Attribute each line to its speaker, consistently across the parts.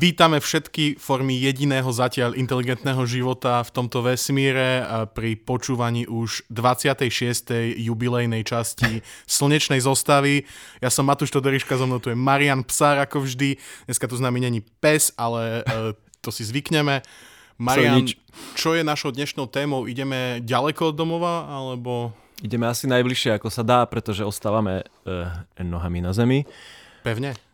Speaker 1: Vítame všetky formy jediného zatiaľ inteligentného života v tomto vesmíre pri počúvaní už 26. jubilejnej časti Slnečnej zostavy. Ja som Matúš Todoriška, zo mnou tu je Marian Psár ako vždy. Dneska tu s nami není pes, ale e, to si zvykneme. Marian, čo je našou dnešnou témou? Ideme ďaleko od domova, alebo...
Speaker 2: Ideme asi najbližšie, ako sa dá, pretože ostávame uh, nohami na zemi.
Speaker 1: Pevne?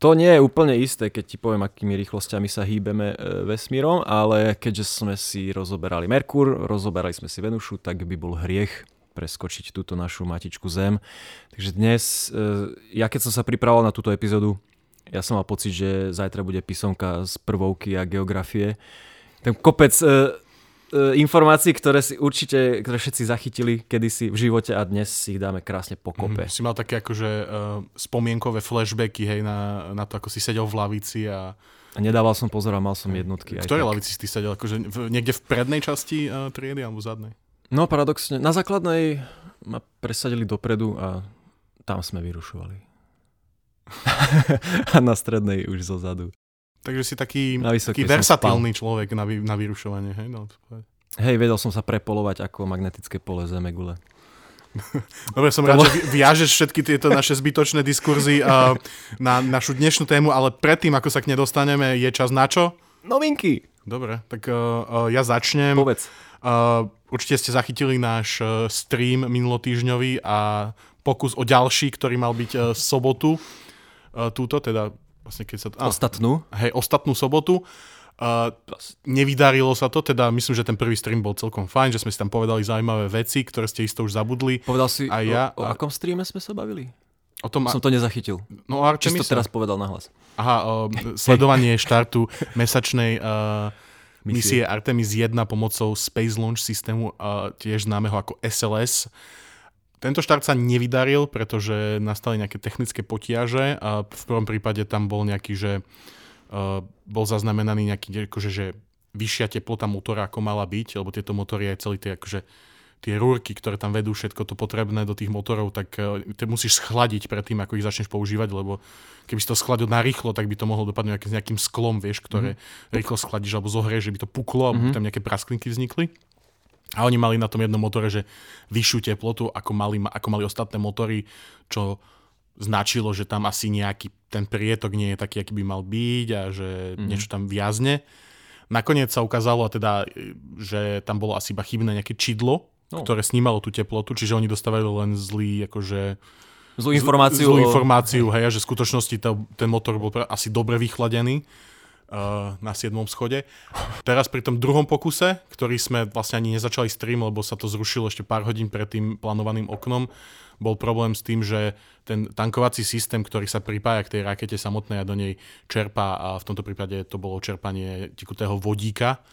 Speaker 2: To nie je úplne isté, keď ti poviem, akými rýchlosťami sa hýbeme e, vesmírom, ale keďže sme si rozoberali Merkur, rozoberali sme si Venušu, tak by bol hriech preskočiť túto našu matičku Zem. Takže dnes, e, ja keď som sa pripravoval na túto epizódu, ja som mal pocit, že zajtra bude písomka z prvovky a geografie. Ten kopec e, informácií, ktoré si určite, ktoré všetci zachytili kedysi v živote a dnes si ich dáme krásne pokope.
Speaker 1: Mm, si mal také akože uh, spomienkové flashbacky, hej, na, na to, ako si sedel v lavici a...
Speaker 2: A nedával som pozor a mal som jednotky.
Speaker 1: V ktorej lavici si ty sedel? Akože v, niekde v prednej časti uh, triedy alebo zadnej?
Speaker 2: No paradoxne, na základnej ma presadili dopredu a tam sme vyrušovali. a na strednej už zo zadu.
Speaker 1: Takže si taký, taký versatilný človek na, vy, na vyrušovanie. Hej, no,
Speaker 2: hej, vedel som sa prepolovať ako magnetické pole Zemegule.
Speaker 1: Dobre, som rád, že viažeš všetky tieto naše zbytočné diskurzy na našu dnešnú tému, ale predtým, ako sa k nej dostaneme, je čas na čo?
Speaker 2: Novinky.
Speaker 1: Dobre, tak uh, ja začnem.
Speaker 2: Povedz.
Speaker 1: Uh, určite ste zachytili náš stream minulotýžňový a pokus o ďalší, ktorý mal byť uh, sobotu. Uh, túto, teda vlastne keď sa...
Speaker 2: To, ostatnú?
Speaker 1: Hej, ostatnú sobotu. Uh, nevydarilo sa to, teda myslím, že ten prvý stream bol celkom fajn, že sme si tam povedali zaujímavé veci, ktoré ste isto už zabudli.
Speaker 2: Povedal si, a ja, o, o akom streame sme sa bavili?
Speaker 1: O tom,
Speaker 2: Som to nezachytil.
Speaker 1: No Artemisa.
Speaker 2: Čisto teraz povedal nahlas.
Speaker 1: Aha, uh, sledovanie štartu mesačnej uh, misie. misie Artemis 1 pomocou Space Launch systému, uh, tiež známeho ako SLS. Tento štart sa nevydaril, pretože nastali nejaké technické potiaže a v prvom prípade tam bol nejaký, že uh, bol zaznamenaný nejaký, akože, že vyššia teplota motora, ako mala byť, lebo tieto motory aj celý tie, akože, tie rúrky, ktoré tam vedú všetko to potrebné do tých motorov, tak uh, musíš schladiť predtým, ako ich začneš používať, lebo keby si to schladil na rýchlo, tak by to mohlo dopadnúť s nejakým sklom, vieš, ktoré mm-hmm. rýchlo schladíš alebo zohrieš, že by to puklo mm-hmm. a tam nejaké prasklinky vznikli. A oni mali na tom jednom motore, že vyššiu teplotu, ako mali, ako mali ostatné motory, čo značilo, že tam asi nejaký ten prietok nie je taký, aký by mal byť a že mm-hmm. niečo tam viazne. Nakoniec sa ukázalo teda, že tam bolo asi iba chybné nejaké čidlo, no. ktoré snímalo tú teplotu, čiže oni dostávali len zlý, akože
Speaker 2: zlú informáciu.
Speaker 1: Zlú informáciu, hej, hej že v skutočnosti to, ten motor bol asi dobre vychladený na 7. schode. Teraz pri tom druhom pokuse, ktorý sme vlastne ani nezačali stream, lebo sa to zrušilo ešte pár hodín pred tým plánovaným oknom, bol problém s tým, že ten tankovací systém, ktorý sa pripája k tej rakete samotnej a do nej čerpá, a v tomto prípade to bolo čerpanie tekutého vodíka,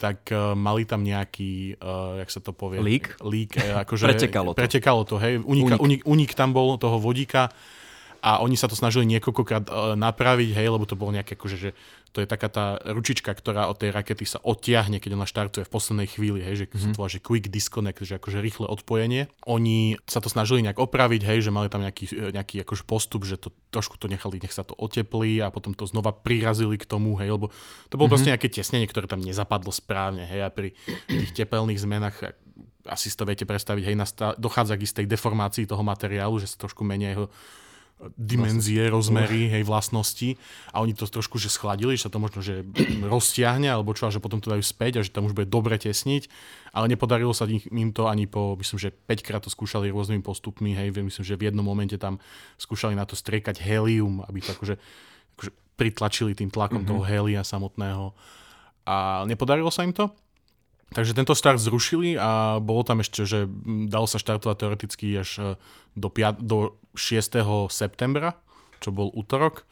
Speaker 1: tak uh, mali tam nejaký, uh, jak sa to povie?
Speaker 2: Lík?
Speaker 1: Lík, akože
Speaker 2: pretekalo to.
Speaker 1: Pretekalo to, hej. Unika, unik. Unik, unik tam bol toho vodíka a oni sa to snažili niekoľkokrát uh, napraviť, hej, lebo to bolo nejaké akože, že to je taká tá ručička, ktorá od tej rakety sa odtiahne, keď ona štartuje v poslednej chvíli, hej, že mm-hmm. to že quick disconnect, že akože rýchle odpojenie. Oni sa to snažili nejak opraviť, hej, že mali tam nejaký, nejaký akože postup, že to trošku to nechali, nech sa to oteplí a potom to znova prirazili k tomu, hej, lebo to bolo mm-hmm. proste nejaké tesnenie, ktoré tam nezapadlo správne, hej, a pri tých tepelných zmenách asi si to viete predstaviť, hej, dochádza k istej deformácii toho materiálu, že sa trošku menia jeho dimenzie, rozmery, hej, vlastnosti a oni to trošku že schladili, že sa to možno že roztiahne alebo čo, a že potom to dajú späť a že tam už bude dobre tesniť, ale nepodarilo sa im to ani po, myslím, že 5 krát to skúšali rôznymi postupmi, hej, myslím, že v jednom momente tam skúšali na to striekať helium, aby to akože, akože pritlačili tým tlakom mm-hmm. toho helia samotného a nepodarilo sa im to. Takže tento štart zrušili a bolo tam ešte, že dalo sa štartovať teoreticky až e, do, 5, do 6. septembra, čo bol útorok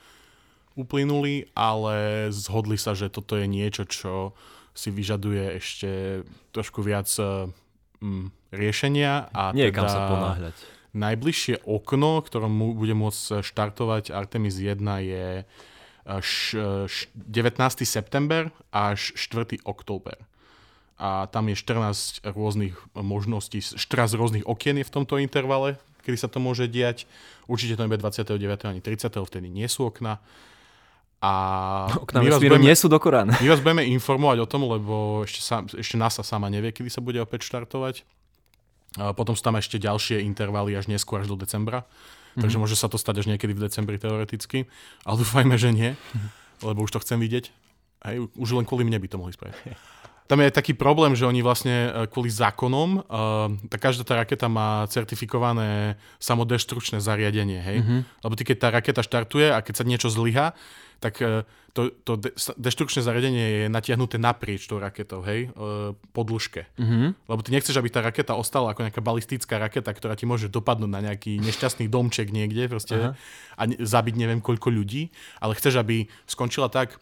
Speaker 1: uplynuli, ale zhodli sa, že toto je niečo, čo si vyžaduje ešte trošku viac mm, riešenia. A
Speaker 2: Nie teda kam sa ponáhľať.
Speaker 1: Najbližšie okno, ktorom bude môcť štartovať Artemis 1 je 19. september až 4. október a tam je 14 rôznych možností, 14 rôznych okien je v tomto intervale, kedy sa to môže diať. Určite to nebude 29. ani 30. vtedy nie sú okna.
Speaker 2: A Okna my vás budeme, nie sú do Korán.
Speaker 1: My vás budeme informovať o tom, lebo ešte, sa, ešte NASA sama nevie, kedy sa bude opäť štartovať. A potom sú tam ešte ďalšie intervaly až neskôr, až do decembra. Mm-hmm. Takže môže sa to stať až niekedy v decembri teoreticky. Ale dúfajme, že nie, lebo už to chcem vidieť. Hej, už len kvôli mne by to mohli spraviť. Tam je taký problém, že oni vlastne e, kvôli zákonom, uh, tá každá tá raketa má certifikované samodeštrukčné zariadenie, hej? Mm-hmm. Lebo ty, keď tá raketa štartuje a keď sa niečo zlyha, tak uh, to, to de- deštrukčné zariadenie je natiahnuté naprieč tou raketou, hej? Uh, po dĺžke. Mm-hmm. Lebo ty nechceš, aby tá raketa ostala ako nejaká balistická raketa, ktorá ti môže dopadnúť na nejaký nešťastný domček niekde proste, a ne- zabiť neviem koľko ľudí, ale chceš, aby skončila tak,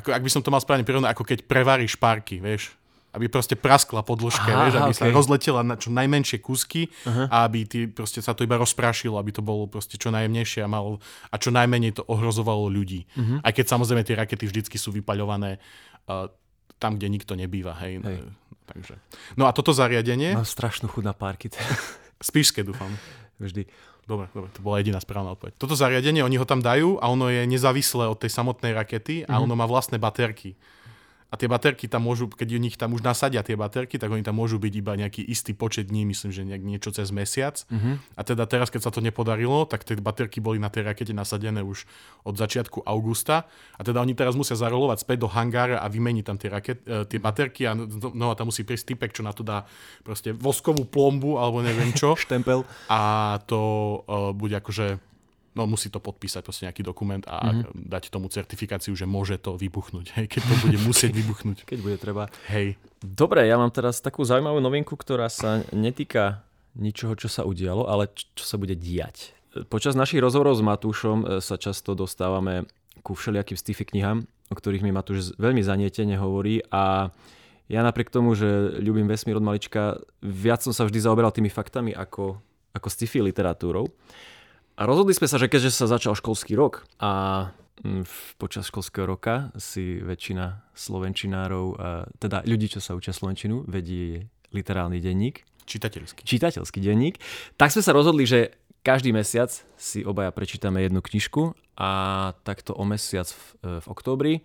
Speaker 1: ako, ak by som to mal správne prirovnať, ako keď prevaríš párky, vieš, aby proste praskla po dĺžke, vieš, aby okay. sa rozletela na čo najmenšie kúsky uh-huh. a aby ty proste sa to iba rozprášilo, aby to bolo proste čo najjemnejšie a, mal, a čo najmenej to ohrozovalo ľudí. Uh-huh. Aj keď samozrejme tie rakety vždycky sú vypaľované uh, tam, kde nikto nebýva, hej. hej. Takže. No a toto zariadenie...
Speaker 2: Mám strašnú chuť na párky.
Speaker 1: Spíšské, dúfam.
Speaker 2: Vždy.
Speaker 1: Dobre, dobre, to bola jediná správna odpoveď. Toto zariadenie, oni ho tam dajú a ono je nezávislé od tej samotnej rakety a mm-hmm. ono má vlastné baterky a tie baterky tam môžu, keď nich tam už nasadia tie baterky, tak oni tam môžu byť iba nejaký istý počet dní, myslím, že nejak niečo cez mesiac. Uh-huh. A teda teraz, keď sa to nepodarilo, tak tie baterky boli na tej rakete nasadené už od začiatku augusta. A teda oni teraz musia zarolovať späť do hangára a vymeniť tam tie, raket, e, tie baterky a no a tam musí prísť typek, čo na to dá proste voskovú plombu alebo neviem čo.
Speaker 2: Štempel.
Speaker 1: A to uh, bude akože no musí to podpísať proste nejaký dokument a mm-hmm. dať tomu certifikáciu, že môže to vybuchnúť, hej, keď to bude musieť vybuchnúť.
Speaker 2: Keď bude treba.
Speaker 1: Hej.
Speaker 2: Dobre, ja mám teraz takú zaujímavú novinku, ktorá sa netýka ničoho, čo sa udialo, ale čo sa bude diať. Počas našich rozhovorov s Matúšom e, sa často dostávame ku všelijakým sci-fi knihám, o ktorých mi Matúš veľmi zanietene hovorí a ja napriek tomu, že ľubím vesmír od malička, viac som sa vždy zaoberal tými faktami ako, ako sci-fi literatúrou. A rozhodli sme sa, že keďže sa začal školský rok a mm, počas školského roka si väčšina slovenčinárov, teda ľudí, čo sa učia slovenčinu, vedí literálny denník.
Speaker 1: Čitateľský.
Speaker 2: Čitateľský denník. Tak sme sa rozhodli, že každý mesiac si obaja prečítame jednu knižku a takto o mesiac v, v októbri e,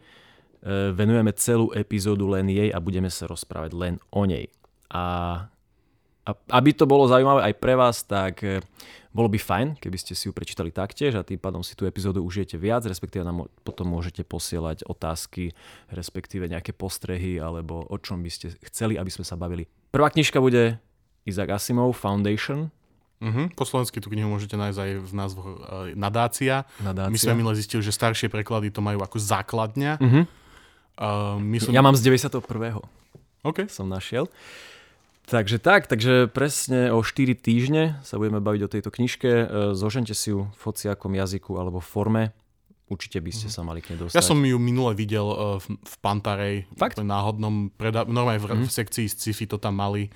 Speaker 2: venujeme celú epizódu len jej a budeme sa rozprávať len o nej. A a aby to bolo zaujímavé aj pre vás, tak e, bolo by fajn, keby ste si ju prečítali taktiež a tým pádom si tú epizódu užijete viac, respektíve nám potom môžete posielať otázky, respektíve nejaké postrehy alebo o čom by ste chceli, aby sme sa bavili. Prvá knižka bude Isaac Asimov Foundation.
Speaker 1: Uh-huh. Po slovensky tú knihu môžete nájsť aj v názvu uh, Nadácia. Nadácia. My sme minule zistili, že staršie preklady to majú ako základňa. Uh-huh.
Speaker 2: Uh, myslím... Ja mám z 91.
Speaker 1: Okay.
Speaker 2: Som našiel. Takže tak, takže presne o 4 týždne sa budeme baviť o tejto knižke. E, zožente si ju v hociakom jazyku alebo forme. Určite by ste mhm. sa mali k nej dostať.
Speaker 1: Ja som ju minule videl uh, v, v Pantarej. Fakt? V náhodnom, preda- normálne v, mm. v sekcii sci-fi to tam mali.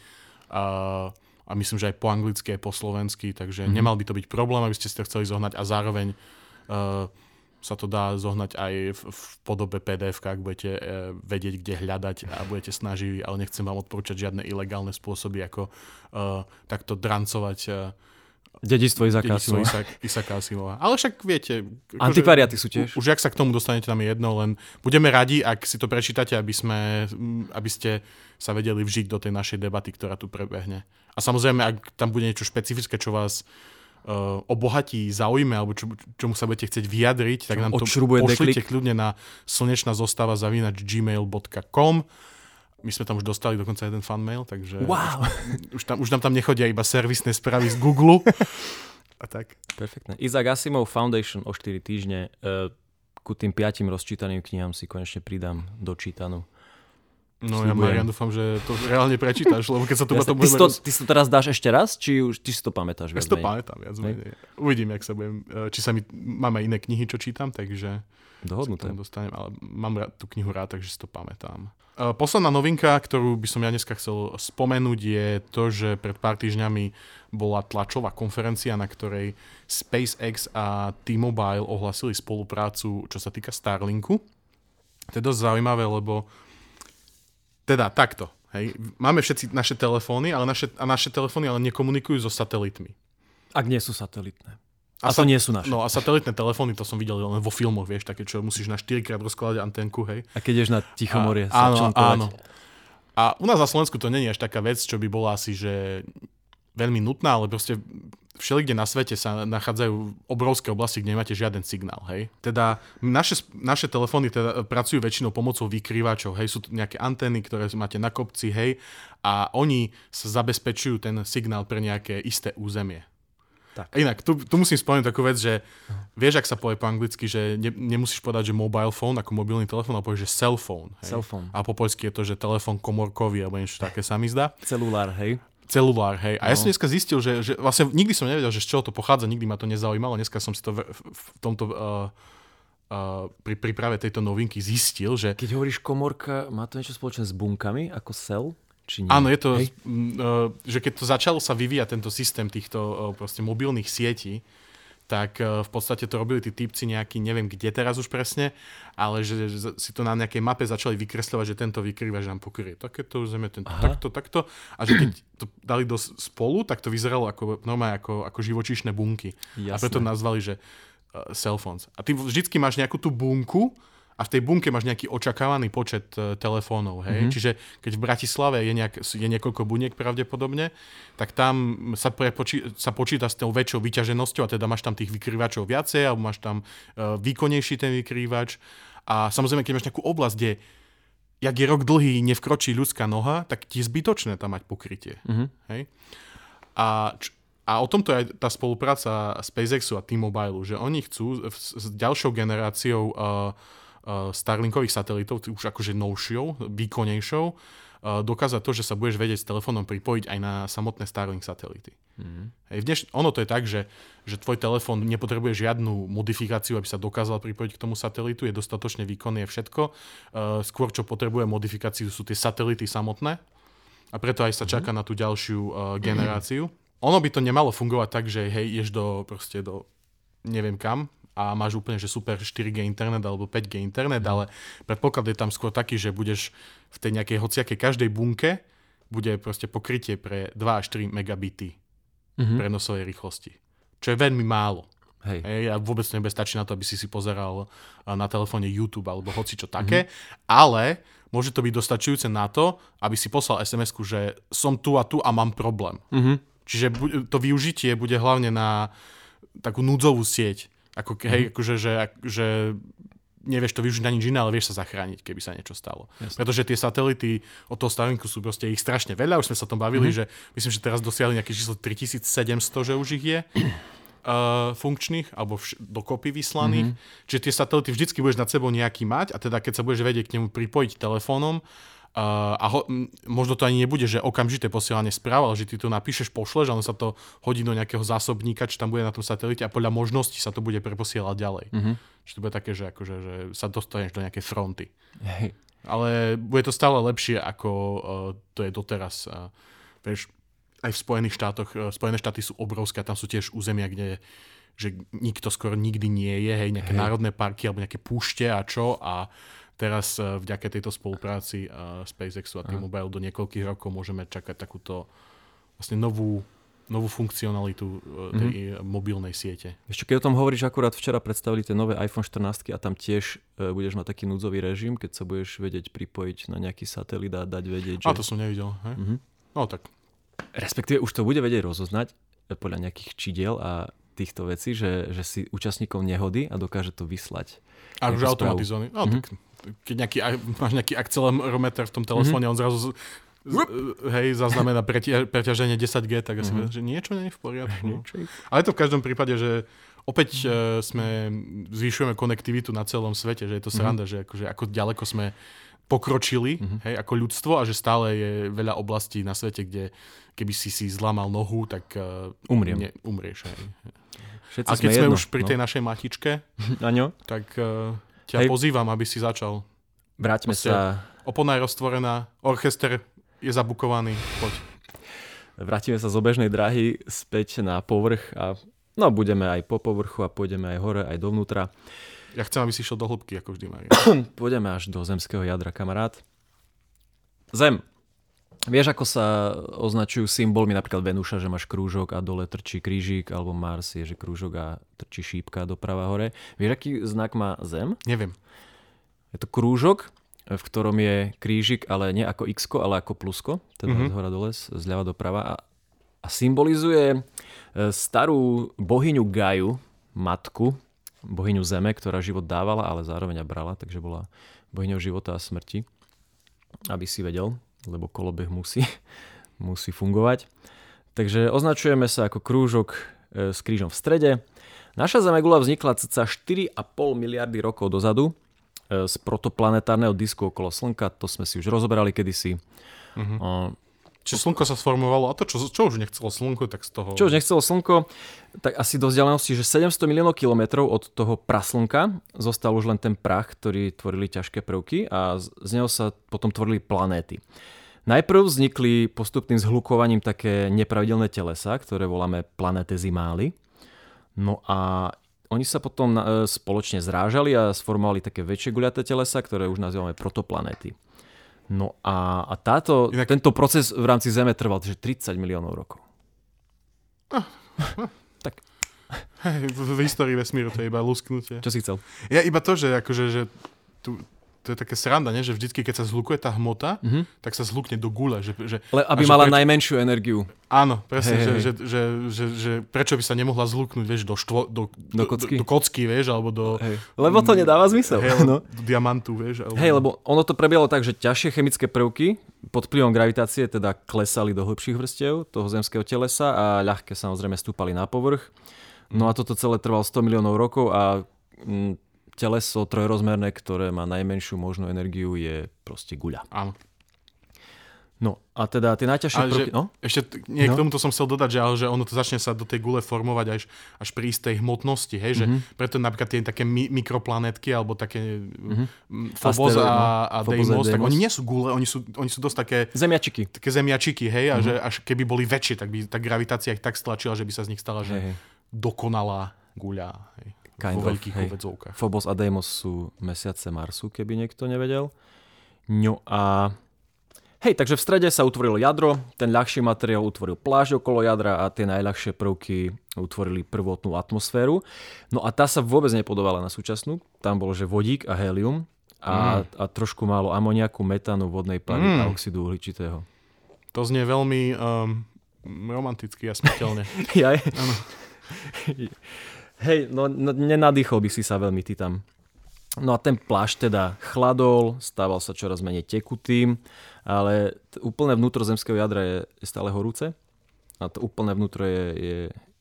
Speaker 1: Uh, a myslím, že aj po anglicky, aj po slovensky, takže mm. nemal by to byť problém, aby ste si to chceli zohnať a zároveň uh, sa to dá zohnať aj v, v podobe PDF, ak budete e, vedieť, kde hľadať a budete snažiť, ale nechcem vám odporúčať žiadne ilegálne spôsoby, ako e, takto drancovať e,
Speaker 2: Dedistvo Isaka Asimova.
Speaker 1: Isak, Isaka Asimova. Ale však viete...
Speaker 2: Antikvariaty sú tiež.
Speaker 1: Už ak sa k tomu dostanete, tam je jedno, len budeme radi, ak si to prečítate, aby, sme, aby ste sa vedeli vžiť do tej našej debaty, ktorá tu prebehne. A samozrejme, ak tam bude niečo špecifické, čo vás uh, obohatí, zaujme, alebo čo, čomu sa budete chcieť vyjadriť, tak nám to pošlite kľudne na slnečná zostava zavinač gmail.com. My sme tam už dostali dokonca jeden fanmail, takže
Speaker 2: wow.
Speaker 1: už, už, tam, už nám tam nechodia iba servisné správy z Google. A tak.
Speaker 2: Perfektne. Isaac Asimov Foundation o 4 týždne. Uh, ku tým piatim rozčítaným knihám si konečne pridám dočítanú.
Speaker 1: No ja Marian dúfam, že to reálne prečítaš, lebo keď sa tu ja, to
Speaker 2: ty, to, ty si to teraz dáš ešte raz, či už ty si to pamätáš?
Speaker 1: Ja si to pamätám viac menej. Uvidím, jak sa budem, e, či sa mi, mám aj iné knihy, čo čítam, takže
Speaker 2: Dohodnuté.
Speaker 1: dostanem, ale mám rád, tú knihu rád, takže si to pamätám. E, posledná novinka, ktorú by som ja dneska chcel spomenúť, je to, že pred pár týždňami bola tlačová konferencia, na ktorej SpaceX a T-Mobile ohlasili spoluprácu, čo sa týka Starlinku. To je dosť zaujímavé, lebo teda takto. Hej. Máme všetci naše telefóny, ale naše, a naše telefóny ale nekomunikujú so satelitmi.
Speaker 2: Ak nie sú satelitné. A, a to nie sú naše.
Speaker 1: No a satelitné telefóny, to som videl len vo filmoch, vieš, také, čo musíš na 4 krát rozkladať antenku, hej.
Speaker 2: A keď ješ na Tichomorie
Speaker 1: a, áno, áno. A u nás na Slovensku to není až taká vec, čo by bola asi, že veľmi nutná, ale proste všelikde na svete sa nachádzajú obrovské oblasti, kde nemáte žiaden signál, hej. Teda naše, naše telefóny teda pracujú väčšinou pomocou vykrývačov, hej, sú nejaké antény, ktoré máte na kopci, hej, a oni sa zabezpečujú ten signál pre nejaké isté územie. Tak. Inak, tu, tu musím spomenúť takú vec, že vieš, ak sa povie po anglicky, že ne, nemusíš povedať, že mobile phone ako mobilný telefón, ale povieš, že cell phone. Hej?
Speaker 2: Cell phone.
Speaker 1: A po poľsky je to, že telefón komorkový, alebo niečo také sa mi zdá.
Speaker 2: Celulár, hej?
Speaker 1: Celulár, hej. A no. ja som dneska zistil, že, že vlastne nikdy som nevedel, že z čoho to pochádza, nikdy ma to nezaujímalo. Dneska som si to v, v tomto... Uh, Uh, pri príprave tejto novinky zistil, že...
Speaker 2: Keď hovoríš komorka, má to niečo spoločné s bunkami, ako cell? či nie?
Speaker 1: Áno, je to, Hej. Uh, že keď to začalo sa vyvíjať tento systém týchto uh, proste mobilných sietí, tak uh, v podstate to robili tí typci nejaký, neviem kde teraz už presne, ale že, si to na nejakej mape začali vykresľovať, že tento vykrývač nám pokrie takéto územie, tento Aha. takto, takto. A že keď to dali do spolu, tak to vyzeralo ako, normálne ako, ako živočíšne bunky. Jasné. A preto nazvali, že uh, cell phones. A ty vždycky máš nejakú tú bunku, a v tej bunke máš nejaký očakávaný počet uh, telefónov. Hej? Mm-hmm. Čiže keď v Bratislave je, nejak, je niekoľko buniek pravdepodobne, tak tam sa, prepočí, sa počíta s tou väčšou vyťaženosťou a teda máš tam tých vykrývačov viacej alebo máš tam uh, výkonnejší ten vykrývač. A samozrejme, keď máš nejakú oblasť, kde jak je rok dlhý, nevkročí ľudská noha, tak ti je zbytočné tam mať pokrytie. Mm-hmm. Hej? A, a o tomto je tá spolupráca SpaceXu a T-Mobile, že oni chcú s, s ďalšou generáciou uh, Starlinkových satelitov, už akože novšou, výkonnejšou, uh, dokázať to, že sa budeš vedieť s telefónom pripojiť aj na samotné Starlink satelity. Mm. Hej, dneš, ono to je tak, že, že tvoj telefón nepotrebuje žiadnu modifikáciu, aby sa dokázal pripojiť k tomu satelitu, je dostatočne výkonný, je všetko. Uh, skôr, čo potrebuje modifikáciu, sú tie satelity samotné a preto aj sa mm. čaká na tú ďalšiu uh, generáciu. Mm. Ono by to nemalo fungovať tak, že hej, ješ do, proste do neviem kam, a máš úplne, že super 4G internet alebo 5G internet, ale predpoklad je tam skôr taký, že budeš v tej nejakej hociakej každej bunke bude proste pokrytie pre 2 až 3 megabity mm-hmm. prenosovej rýchlosti. Čo je veľmi málo. Hej. Hej, a vôbec to stačiť na to, aby si si pozeral na telefóne YouTube alebo hoci čo také, mm-hmm. ale môže to byť dostačujúce na to, aby si poslal sms že som tu a tu a mám problém. Mm-hmm. Čiže to využitie bude hlavne na takú núdzovú sieť. Ako, hej, akože, že, že nevieš to využiť na nič iné, ale vieš sa zachrániť, keby sa niečo stalo. Jasne. Pretože tie satelity od toho Starlinku sú proste ich strašne veľa, už sme sa o tom bavili, mm-hmm. že myslím, že teraz dosiahli nejaké číslo 3700, že už ich je uh, funkčných alebo vš- dokopy vyslaných. Mm-hmm. Čiže tie satelity vždycky budeš nad sebou nejaký mať a teda keď sa budeš vedieť k nemu pripojiť telefónom, a ho, možno to ani nebude, že okamžité posielanie správ, ale že ty to napíšeš, pošleš, ale sa to hodí do nejakého zásobníka, čo tam bude na tom satelite a podľa možností sa to bude preposielať ďalej. Mm-hmm. Čiže to bude také, že, akože, že sa dostaneš do nejakej fronty. Hej. Ale bude to stále lepšie, ako uh, to je doteraz. Uh, vieš, aj v Spojených štátoch, uh, Spojené štáty sú obrovské, tam sú tiež územia, kde že nikto skoro nikdy nie je, hej, nejaké hej. národné parky alebo nejaké púšte a čo a teraz uh, vďaka tejto spolupráci uh, SpaceXu a T-Mobile do niekoľkých rokov môžeme čakať takúto vlastne novú novú funkcionalitu uh, tej mm-hmm. mobilnej siete.
Speaker 2: Ešte keď o tom hovoríš, akurát včera predstavili tie nové iPhone 14 a tam tiež uh, budeš mať taký núdzový režim, keď sa budeš vedieť pripojiť na nejaký satelit a dať vedieť, že...
Speaker 1: A to som nevidel, hej? Mm-hmm. No tak.
Speaker 2: Respektíve už to bude vedieť rozoznať podľa nejakých čidiel a týchto vecí, že, že si účastníkov nehody a dokáže to vyslať.
Speaker 1: A už automatizovaný. No, mm-hmm. tak keď nejaký, máš nejaký akcelerometer v tom telefóne, mm-hmm. on zrazu z, hej, zaznamená pretia, preťaženie 10G, tak asi mm-hmm. že niečo nie je v poriadku. No. Ale to v každom prípade, že opäť uh, sme, zvyšujeme konektivitu na celom svete, že je to sranda, mm-hmm. že akože, ako ďaleko sme pokročili mm-hmm. hej, ako ľudstvo a že stále je veľa oblastí na svete, kde keby si si zlamal nohu, tak uh,
Speaker 2: Umriem. Ne,
Speaker 1: umrieš. Hej. Všetci a keď sme, sme už pri no. tej našej matičke,
Speaker 2: Aňo?
Speaker 1: tak uh, ťa Hej. pozývam, aby si začal.
Speaker 2: Vráťme Proste, sa...
Speaker 1: Opona je roztvorená, orchester je zabukovaný, poď.
Speaker 2: Vrátime sa z obežnej dráhy späť na povrch a no budeme aj po povrchu a pôjdeme aj hore, aj dovnútra.
Speaker 1: Ja chcem, aby si išiel do hĺbky, ako vždy, Maria.
Speaker 2: pôjdeme až do zemského jadra, kamarát. Zem. Vieš, ako sa označujú symbolmi napríklad Venúša, že máš krúžok a dole trčí krížik, alebo Mars je, že krúžok a trčí šípka doprava hore. Vieš, aký znak má Zem?
Speaker 1: Neviem.
Speaker 2: Je to krúžok, v ktorom je krížik, ale nie ako x ale ako plusko, teda mm-hmm. z hora dole, zľava doprava. A, a symbolizuje e, starú bohyňu Gaju, matku, bohyňu Zeme, ktorá život dávala, ale zároveň aj brala, takže bola bohyňou života a smrti, aby si vedel lebo kolobeh musí, musí fungovať. Takže označujeme sa ako krúžok e, s krížom v strede. Naša Zemegula vznikla cca 4,5 miliardy rokov dozadu e, z protoplanetárneho disku okolo Slnka. To sme si už rozoberali kedysi. Uh-huh.
Speaker 1: Čiže slnko sa sformovalo a to, čo, čo už nechcelo slnko, tak z toho...
Speaker 2: Čo už nechcelo slnko, tak asi do vzdialenosti, že 700 miliónov kilometrov od toho praslnka zostal už len ten prach, ktorý tvorili ťažké prvky a z neho sa potom tvorili planéty. Najprv vznikli postupným zhlukovaním také nepravidelné telesa, ktoré voláme planetezimály. No a oni sa potom e, spoločne zrážali a sformovali také väčšie guľaté telesa, ktoré už nazývame protoplanéty. No a, a táto, Inak... tento proces v rámci Zeme trval že 30 miliónov rokov.
Speaker 1: Ah, ah. tak. V, v histórii vesmíru to je iba lusknutie.
Speaker 2: Čo si chcel?
Speaker 1: Ja iba to, že, akože, že tu, to je také sranda, ne? že vždycky, keď sa zhlukuje tá hmota, mm-hmm. tak sa zhlukne do gule. Že, že,
Speaker 2: Le, aby mala preč... najmenšiu energiu.
Speaker 1: Áno, presne, hey, že, hey. Že, že, že, že, prečo by sa nemohla zhluknúť, vieš, do, štvo, do,
Speaker 2: do, kocky?
Speaker 1: do, do kocky, vieš, alebo do... Hey.
Speaker 2: Lebo to nedáva zmysel.
Speaker 1: Hey, no. Do diamantu, vieš.
Speaker 2: Alebo... Hej, lebo ono to prebiehalo tak, že ťažšie chemické prvky pod vplyvom gravitácie teda klesali do hĺbších vrstiev toho zemského telesa a ľahké samozrejme stúpali na povrch. No a toto celé trvalo 100 miliónov rokov a mm, teleso trojrozmerné, ktoré má najmenšiu možnú energiu, je proste guľa.
Speaker 1: Áno.
Speaker 2: No a teda tie najťažšie prvky... No?
Speaker 1: Ešte nie, no? k tomuto som chcel dodať, že, ale, že ono to začne sa do tej gule formovať až, až pri istej hmotnosti, hej, mm-hmm. že preto napríklad tie také mi, mikroplanetky alebo také mm-hmm. Phobos Asteroid, a, a Phobos Deimos, tak oni nie sú gule, oni sú, oni sú dosť také...
Speaker 2: Zemiačiky.
Speaker 1: Také zemiačiky, hej, mm-hmm. a že až keby boli väčšie, tak by tá gravitácia ich tak stlačila, že by sa z nich stala, že hey, hey. dokonalá guľa. Hej. Kind vo veľkých hej.
Speaker 2: Phobos a Deimos sú mesiace Marsu, keby niekto nevedel. No a Hej, takže v strede sa utvorilo jadro, ten ľahší materiál utvoril pláž okolo jadra a tie najľahšie prvky utvorili prvotnú atmosféru. No a tá sa vôbec nepodovala na súčasnú. Tam bolo, že vodík a helium a, mm. a trošku málo amoniaku, metánu, vodnej pary mm. a oxidu uhličitého.
Speaker 1: To znie veľmi um, romanticky a smrteľne.
Speaker 2: ja Hej, no, no nenadýchol by si sa veľmi ty tam. No a ten plášť teda chladol, stával sa čoraz menej tekutým, ale t- úplné vnútro zemského jadra je, je stále horúce a to úplné vnútro je, je,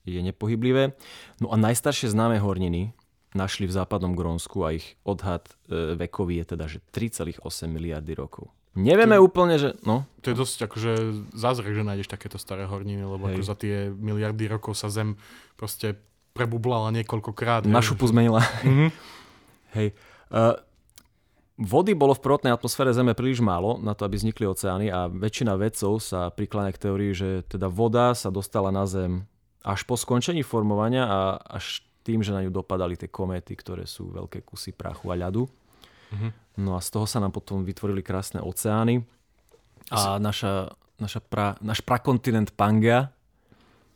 Speaker 2: je nepohyblivé. No a najstaršie známe horniny našli v západnom Grónsku a ich odhad e, vekový je teda, že 3,8 miliardy rokov. Nevieme to, úplne, že... No.
Speaker 1: To je dosť akože zázrak, že nájdeš takéto staré horniny, lebo ako za tie miliardy rokov sa Zem proste prebublala niekoľkokrát.
Speaker 2: Na šupu zmenila. Mm-hmm. Hej. Uh, vody bolo v prvotnej atmosfére Zeme príliš málo na to, aby vznikli oceány a väčšina vedcov sa prikláňa k teórii, že teda voda sa dostala na Zem až po skončení formovania a až tým, že na ňu dopadali tie kométy, ktoré sú veľké kusy prachu a ľadu. Mm-hmm. No a z toho sa nám potom vytvorili krásne oceány a naša, naša pra, náš prakontinent Pangea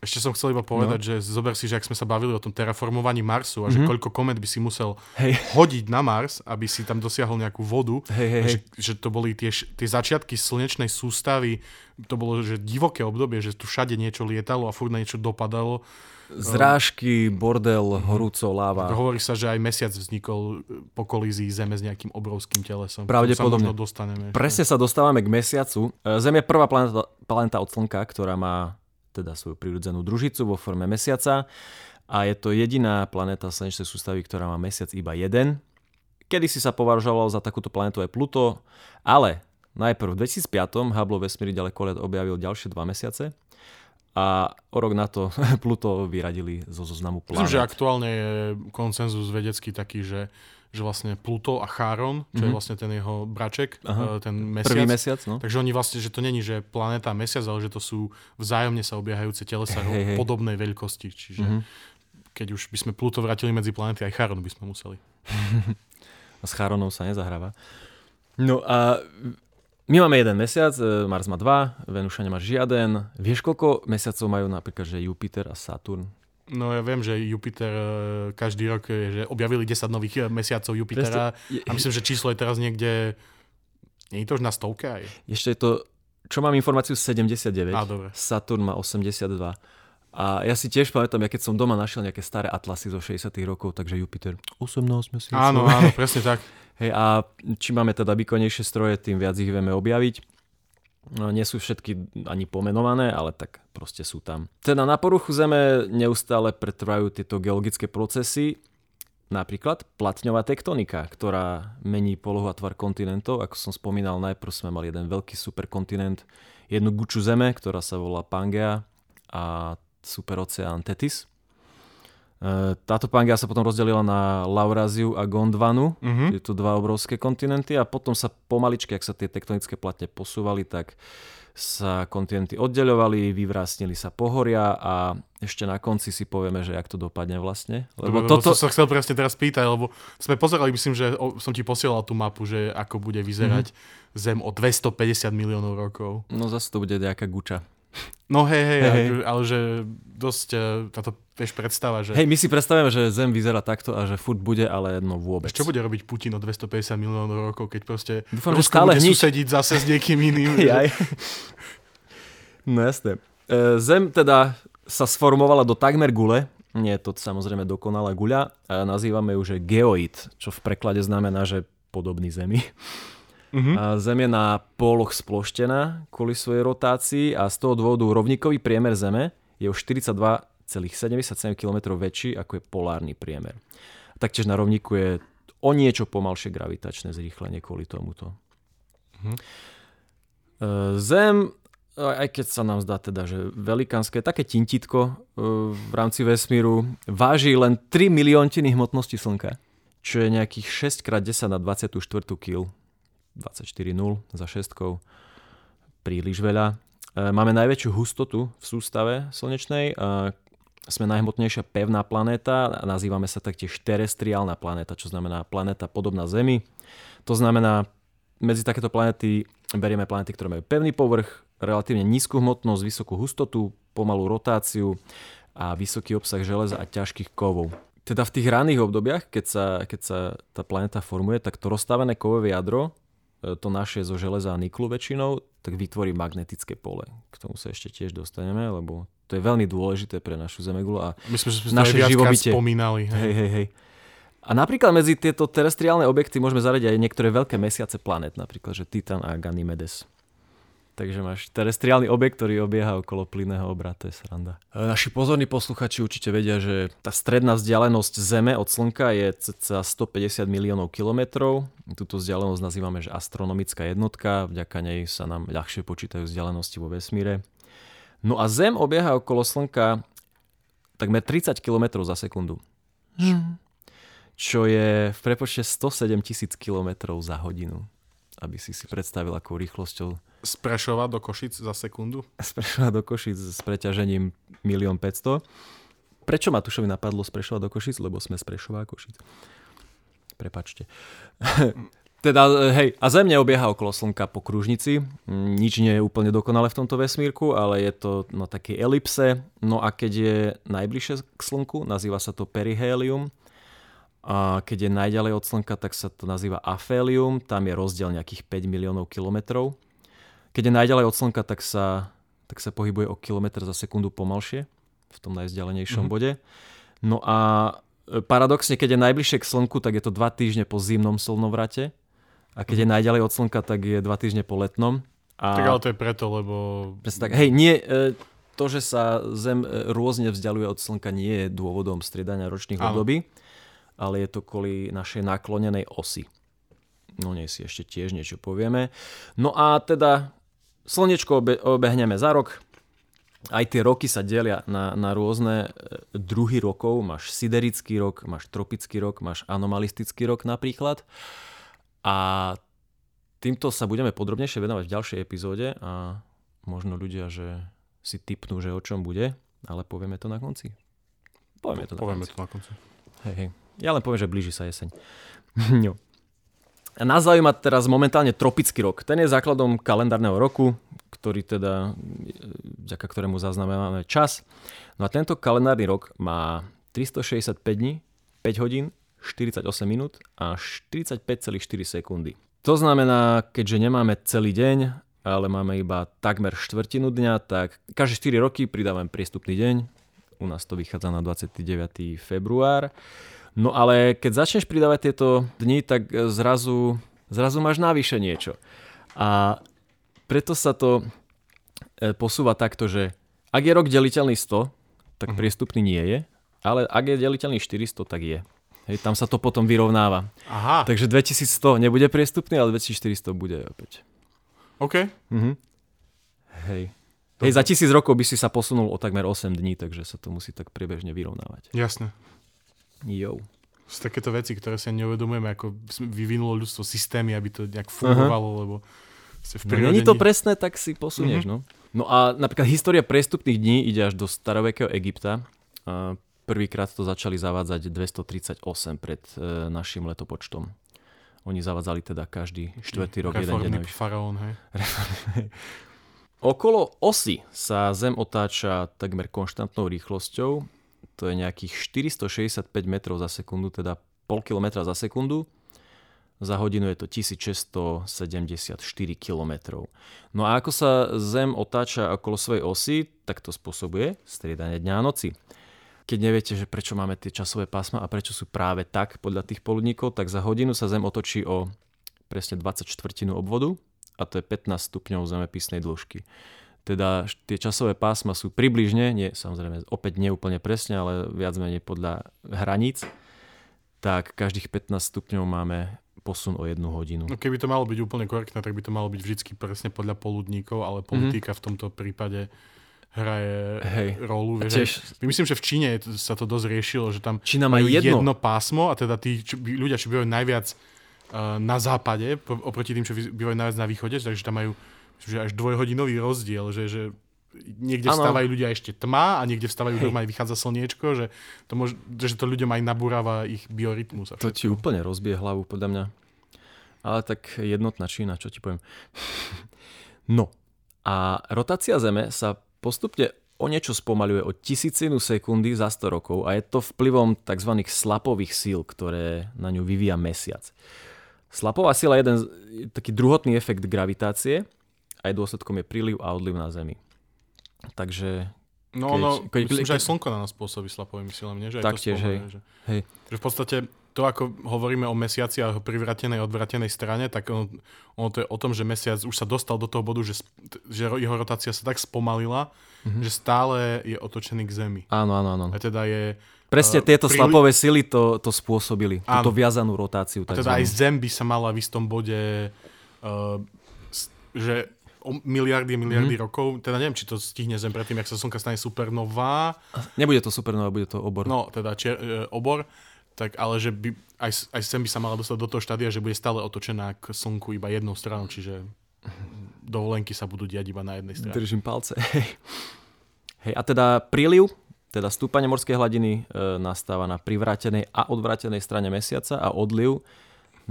Speaker 1: ešte som chcel iba povedať, no. že zober si, že ak sme sa bavili o tom terraformovaní Marsu a mm-hmm. že mhm. koľko komet by si musel hey. hodiť na Mars, aby si tam dosiahol nejakú vodu,
Speaker 2: hey, hey,
Speaker 1: že, že to boli tie, tie začiatky slnečnej sústavy, to bolo že divoké obdobie, že tu všade niečo lietalo a furt na niečo dopadalo.
Speaker 2: Zrážky, bordel, mhm. horúco, láva.
Speaker 1: Hovorí sa, že aj mesiac vznikol po kolízii Zeme s nejakým obrovským telesom.
Speaker 2: Pravdepodobne.
Speaker 1: Sa dostaneme
Speaker 2: Presne sa dostávame k mesiacu. Zem je prvá planeta, planeta od Slnka, ktorá má teda svoju prirodzenú družicu vo forme mesiaca a je to jediná planéta slnečnej sústavy, ktorá má mesiac iba jeden. Kedy si sa považoval za takúto planetu aj Pluto, ale najprv v 2005 Hubble vesmíry ďaleko objavil ďalšie dva mesiace a o rok na to Pluto vyradili zo zoznamu planét.
Speaker 1: Myslím, že aktuálne je konsenzus vedecký taký, že že vlastne Pluto a Cháron, čo mm-hmm. je mhm. vlastne ten jeho braček, Aha. E, ten mesiac.
Speaker 2: Prvý mesiac, no.
Speaker 1: Takže oni vlastne, že to není, že planéta a mesiac, ale že to sú vzájomne sa obiehajúce telesa hey, hey. podobnej veľkosti. Čiže mm-hmm. keď už by sme Pluto vrátili medzi planéty, aj Cháron by sme museli.
Speaker 2: a s Cháronom sa nezahráva. No a My máme jeden mesiac, e, Mars má dva, Venuša nemá žiaden. Vieš, koľko mesiacov majú napríklad, že Jupiter a Saturn?
Speaker 1: No ja viem, že Jupiter e, každý rok, že objavili 10 nových mesiacov Jupitera a myslím, že číslo je teraz niekde, nie je to už na stovke aj?
Speaker 2: Ešte je to, čo mám informáciu, 79.
Speaker 1: Á, dobre.
Speaker 2: Saturn má 82. A ja si tiež pamätám, ja keď som doma našiel nejaké staré atlasy zo 60 rokov, takže Jupiter 18 mesiacov.
Speaker 1: Áno, áno, presne tak.
Speaker 2: Hej, a čím máme teda výkonnejšie stroje, tým viac ich vieme objaviť. No, nie sú všetky ani pomenované, ale tak proste sú tam. Teda na poruchu Zeme neustále pretrvajú tieto geologické procesy, napríklad platňová tektonika, ktorá mení polohu a tvar kontinentov. Ako som spomínal, najprv sme mali jeden veľký superkontinent, jednu guču Zeme, ktorá sa volá Pangea a superoceán Tetis. E, táto Pangea sa potom rozdelila na Lauráziu a Gondvanu, uh-huh. tieto dva obrovské kontinenty a potom sa pomaličky, ak sa tie tektonické platne posúvali, tak sa kontinenty oddeľovali, vyvrásnili sa pohoria a ešte na konci si povieme, že jak to dopadne vlastne.
Speaker 1: Lebo toto... Som sa chcel presne teraz pýtať, lebo sme pozerali, myslím, že som ti posielal tú mapu, že ako bude vyzerať mm-hmm. Zem o 250 miliónov rokov.
Speaker 2: No zase to bude nejaká guča.
Speaker 1: No hej, hej, hej. ale že dosť e, táto, vieš, predstava, že...
Speaker 2: Hej, my si predstavujeme, že Zem vyzerá takto a že furt bude, ale no vôbec.
Speaker 1: Čo bude robiť Putin o 250 miliónov rokov, keď proste
Speaker 2: Dúfam, že stále
Speaker 1: bude susediť zase s niekým iným.
Speaker 2: Jaj. No jasné. E, Zem teda sa sformovala do takmer gule, nie je to samozrejme dokonalá guľa, a nazývame ju, že geoid, čo v preklade znamená, že podobný Zemi. Uh-huh. A Zem je na póloch sploštená kvôli svojej rotácii a z toho dôvodu rovníkový priemer Zeme je o 42,77 km väčší ako je polárny priemer. Taktiež na rovníku je o niečo pomalšie gravitačné zrýchlenie kvôli tomuto. Uh-huh. Zem, aj keď sa nám zdá teda, že velikánske, také tintitko e, v rámci vesmíru, váži len 3 miliontiny hmotnosti Slnka, čo je nejakých 6x10 na 24 kg 24.0 za šestkou. Príliš veľa. E, máme najväčšiu hustotu v sústave slnečnej. E, sme najhmotnejšia pevná planéta nazývame sa taktiež terestriálna planéta, čo znamená planéta podobná Zemi. To znamená, medzi takéto planéty berieme planéty, ktoré majú pevný povrch, relatívne nízku hmotnosť, vysokú hustotu, pomalú rotáciu a vysoký obsah železa a ťažkých kovov. Teda v tých ranných obdobiach, keď sa, keď sa tá planéta formuje, tak to rozstavené kovové jadro to naše zo železa a niklu väčšinou, tak vytvorí magnetické pole. K tomu sa ešte tiež dostaneme, lebo to je veľmi dôležité pre našu Zemegulu a
Speaker 1: Myslím, že sme naše živobytie. spomínali.
Speaker 2: Hej. hej, hej, hej. A napríklad medzi tieto terestriálne objekty môžeme zaradiť aj niektoré veľké mesiace planet, napríklad že Titan a Ganymedes. Takže máš terestriálny objekt, ktorý obieha okolo plynného obra, to je sranda. E, naši pozorní posluchači určite vedia, že tá stredná vzdialenosť Zeme od Slnka je cca 150 miliónov kilometrov. Túto vzdialenosť nazývame, že astronomická jednotka, vďaka nej sa nám ľahšie počítajú vzdialenosti vo vesmíre. No a Zem obieha okolo Slnka takmer 30 km za sekundu. Hmm. Čo je v prepočte 107 tisíc km za hodinu. Aby si si predstavil, akou rýchlosťou
Speaker 1: z Prešova do Košic za sekundu?
Speaker 2: Z Prešova do Košic s preťažením 1 500 Prečo ma Tušovi napadlo z Prešova do Košic? Lebo sme z Prešova a Košic. Prepačte. teda, hej, a Zem neobieha okolo Slnka po kružnici. Nič nie je úplne dokonale v tomto vesmírku, ale je to na takej elipse. No a keď je najbližšie k Slnku, nazýva sa to perihelium. A keď je najďalej od Slnka, tak sa to nazýva afélium. Tam je rozdiel nejakých 5 miliónov kilometrov. Keď je najďalej od Slnka, tak sa, tak sa pohybuje o kilometr za sekundu pomalšie v tom najzdialenejšom mm-hmm. bode. No a e, paradoxne, keď je najbližšie k Slnku, tak je to dva týždne po zimnom slnovrate. A keď je mhm. najďalej od Slnka, tak je dva týždne po letnom. A...
Speaker 1: Tak ale to je preto, lebo...
Speaker 2: tak, hej, nie, e, to, že sa Zem e, rôzne vzdialuje od Slnka, nie je dôvodom striedania ročných období, ale je to kvôli našej naklonenej osy. No nej si ešte tiež niečo povieme. No a teda Slnečko obe, obehneme za rok. Aj tie roky sa delia na, na rôzne e, druhy rokov. Máš siderický rok, máš tropický rok, máš anomalistický rok napríklad. A týmto sa budeme podrobnejšie venovať v ďalšej epizóde a možno ľudia, že si typnú, že o čom bude, ale povieme to na konci.
Speaker 1: Povieme to na povieme konci. To na konci.
Speaker 2: Hej, hej. Ja len poviem, že blíži sa jeseň. no. Nás zaujíma teraz momentálne tropický rok. Ten je základom kalendárneho roku, ktorý teda, vďaka ktorému zaznamenáme čas. No a tento kalendárny rok má 365 dní, 5 hodín, 48 minút a 45,4 sekundy. To znamená, keďže nemáme celý deň, ale máme iba takmer štvrtinu dňa, tak každé 4 roky pridávame priestupný deň. U nás to vychádza na 29. február. No ale keď začneš pridávať tieto dni, tak zrazu, zrazu máš navyše niečo. A preto sa to e, posúva takto, že ak je rok deliteľný 100, tak uh-huh. priestupný nie je, ale ak je deliteľný 400, tak je. Hej, tam sa to potom vyrovnáva.
Speaker 1: Aha.
Speaker 2: Takže 2100 nebude priestupný, ale 2400 bude opäť.
Speaker 1: OK.
Speaker 2: Uh-huh. Hej. Hej, za tisíc rokov by si sa posunul o takmer 8 dní, takže sa to musí tak priebežne vyrovnávať.
Speaker 1: Jasné.
Speaker 2: Jo.
Speaker 1: Sú takéto veci, ktoré si neuvedomujeme, ako vyvinulo ľudstvo systémy, aby to nejak fungovalo, uh-huh. lebo
Speaker 2: v no, není to presné, tak si posunieš, uh-huh. no. No a napríklad história prestupných dní ide až do starovekého Egypta. Prvýkrát to začali zavádzať 238 pred e, našim letopočtom. Oni zavádzali teda každý štvrtý rok jeden deň.
Speaker 1: faraón, hej.
Speaker 2: Okolo osy sa Zem otáča takmer konštantnou rýchlosťou to je nejakých 465 metrov za sekundu, teda pol kilometra za sekundu. Za hodinu je to 1674 km. No a ako sa Zem otáča okolo svojej osy, tak to spôsobuje striedanie dňa a noci. Keď neviete, že prečo máme tie časové pásma a prečo sú práve tak podľa tých poludníkov, tak za hodinu sa Zem otočí o presne 24 obvodu a to je 15 stupňov zemepisnej dĺžky. Teda tie časové pásma sú približne, nie, samozrejme opäť nie úplne presne, ale viac menej podľa hraníc, tak každých 15 stupňov máme posun o jednu hodinu.
Speaker 1: No keby to malo byť úplne korektné, tak by to malo byť vždy presne podľa poludníkov, ale mhm. politika mm-hmm. v tomto prípade hraje Hej. rolu. Vieš, tiež... Myslím, že v Číne sa to dosť riešilo, že tam
Speaker 2: Čína majú jedno.
Speaker 1: jedno pásmo a teda tí čo, ľudia, čo bývajú najviac uh, na západe, oproti tým, čo bývajú najviac na východe, takže tam majú že až dvojhodinový rozdiel, že, že niekde ano. vstávajú ľudia ešte tma a niekde vstávajú Hej. aj vychádza slniečko, že to, môž, že to ľuďom aj nabúrava ich biorytmus. A
Speaker 2: to ti úplne rozbije hlavu, podľa mňa. Ale tak jednotná Čína, čo ti poviem. no a rotácia Zeme sa postupne o niečo spomaluje o tisícinu sekundy za 100 rokov a je to vplyvom tzv. slapových síl, ktoré na ňu vyvíja mesiac. Slapová sila je jeden taký druhotný efekt gravitácie, aj dôsledkom je príliv a odliv na Zemi. Takže
Speaker 1: No, keď, no, keď, myslím, že aj slnko na nás pôsobí slapovými silami, nie? Že
Speaker 2: tak tiež, hej. Že, hej.
Speaker 1: že v podstate to, ako hovoríme o mesiaci a jeho privratenej odvratenej strane, tak ono, ono to je o tom, že mesiac už sa dostal do toho bodu, že, že jeho rotácia sa tak spomalila, mm-hmm. že stále je otočený k Zemi.
Speaker 2: Áno, áno, áno.
Speaker 1: A teda je...
Speaker 2: Presne uh, tieto príli... slapové sily to, to spôsobili, áno. túto viazanú rotáciu.
Speaker 1: A teda aj Zem by sa mala v istom bode, uh, že o miliardy miliardy mm-hmm. rokov. Teda neviem, či to stihne Zem predtým, ak sa Slnka stane supernová.
Speaker 2: Nebude to supernova, bude to obor.
Speaker 1: No, teda čier, e, obor. Tak ale že by, aj, aj Zem by sa mala dostať do toho štádia, že bude stále otočená k Slnku iba jednou stranou, čiže dovolenky sa budú diať iba na jednej strane.
Speaker 2: Držím palce. Hej, a teda príliv, teda stúpanie morskej hladiny e, nastáva na privrátenej a odvrátenej strane mesiaca a odliv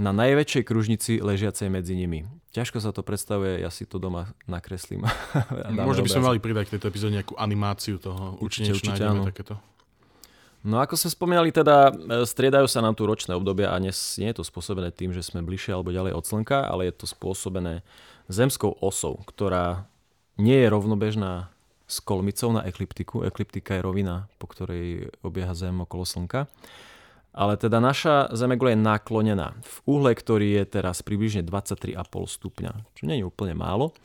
Speaker 2: na najväčšej kružnici ležiacej medzi nimi. Ťažko sa to predstavuje, ja si to doma nakreslím.
Speaker 1: Možno by sme mali pridať k tejto epizóde nejakú animáciu toho. Určite, určite áno. takéto.
Speaker 2: No ako sme spomínali, teda e, striedajú sa nám tu ročné obdobia a nie, nie je to spôsobené tým, že sme bližšie alebo ďalej od Slnka, ale je to spôsobené zemskou osou, ktorá nie je rovnobežná s kolmicou na ekliptiku. Ekliptika je rovina, po ktorej obieha Zem okolo Slnka. Ale teda naša Zemegula je naklonená v uhle, ktorý je teraz približne 23,5 stupňa, čo nie je úplne málo.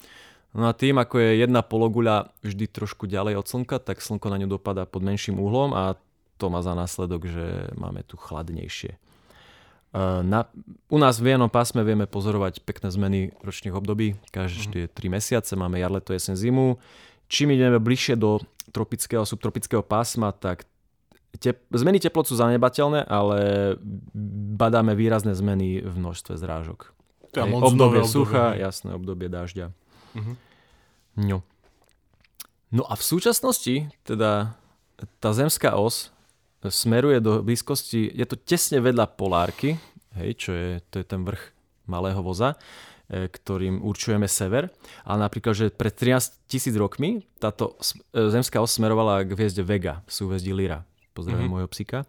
Speaker 2: No a tým, ako je jedna pologuľa vždy trošku ďalej od Slnka, tak Slnko na ňu dopadá pod menším uhlom a to má za následok, že máme tu chladnejšie. E, na, u nás v jednom pásme vieme pozorovať pekné zmeny ročných období. Každé 3 mhm. mesiace máme jar, leto, jesen, zimu. Čím ideme bližšie do tropického a subtropického pásma, tak Tep- zmeny teplot sú zanebateľné, ale badáme výrazné zmeny v množstve zrážok.
Speaker 1: To je obdobie, obdobie
Speaker 2: sucha, jasné, obdobie dažďa. Uh-huh. No. no a v súčasnosti, teda tá zemská os smeruje do blízkosti, je to tesne vedľa polárky, hej, čo je, to je ten vrch malého voza, e, ktorým určujeme sever. Ale napríklad, že pred 13 tisíc rokmi táto e, zemská os smerovala k hviezde Vega súhvezdí Lyra. Pozdravím mm-hmm. môjho psíka.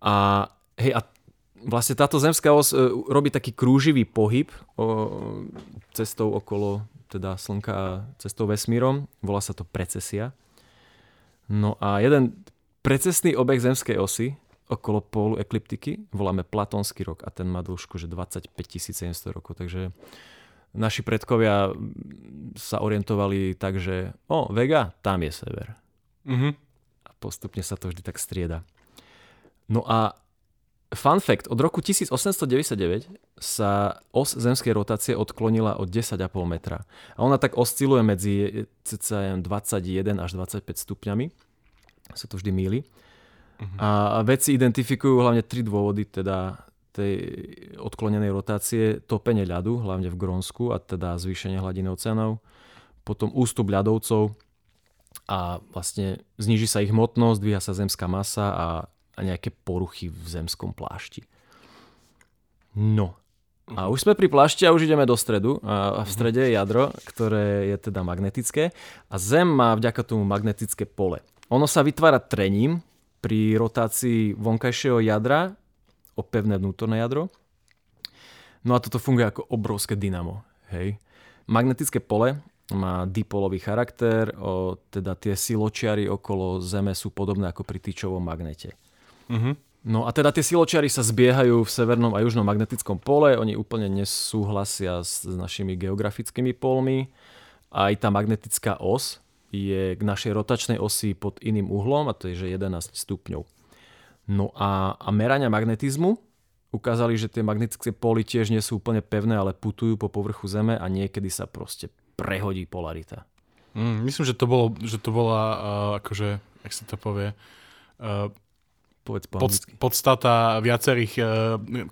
Speaker 2: A, hej, a vlastne táto zemská os e, robí taký krúživý pohyb o, cestou okolo teda Slnka a cestou vesmírom. Volá sa to precesia. No a jeden precesný obeh zemskej osy okolo pólu ekliptiky voláme Platonský rok a ten má dĺžku že 25 700 rokov, takže naši predkovia sa orientovali tak, že o, Vega, tam je sever. Mm-hmm. Postupne sa to vždy tak strieda. No a fun fact, od roku 1899 sa os zemskej rotácie odklonila od 10,5 metra. A ona tak osciluje medzi cca 21 až 25 stupňami. Sa to vždy míli. Uh-huh. A vedci identifikujú hlavne tri dôvody teda tej odklonenej rotácie. Topenie ľadu, hlavne v Grónsku, a teda zvýšenie hladiny oceánov. Potom ústup ľadovcov a vlastne zniží sa ich hmotnosť, dvíha sa zemská masa a, a nejaké poruchy v zemskom plášti. No. A už sme pri plášti a už ideme do stredu. A v strede je jadro, ktoré je teda magnetické. A Zem má vďaka tomu magnetické pole. Ono sa vytvára trením, pri rotácii vonkajšieho jadra o pevné vnútorné jadro. No a toto funguje ako obrovské dynamo. Hej. Magnetické pole má dipolový charakter, o, teda tie siločiary okolo Zeme sú podobné ako pri tyčovom magnete. Uh-huh. No a teda tie siločiary sa zbiehajú v severnom a južnom magnetickom pole, oni úplne nesúhlasia s, s našimi geografickými polmi. Aj tá magnetická os je k našej rotačnej osi pod iným uhlom, a to je že 11 stupňov. No a, a merania magnetizmu ukázali, že tie magnetické poly tiež nie sú úplne pevné, ale putujú po povrchu Zeme a niekedy sa proste prehodí polarita.
Speaker 1: Mm, myslím, že to, bolo, že to bola uh, akože, jak sa to povie, uh, Povedz pod, podstata viacerých uh,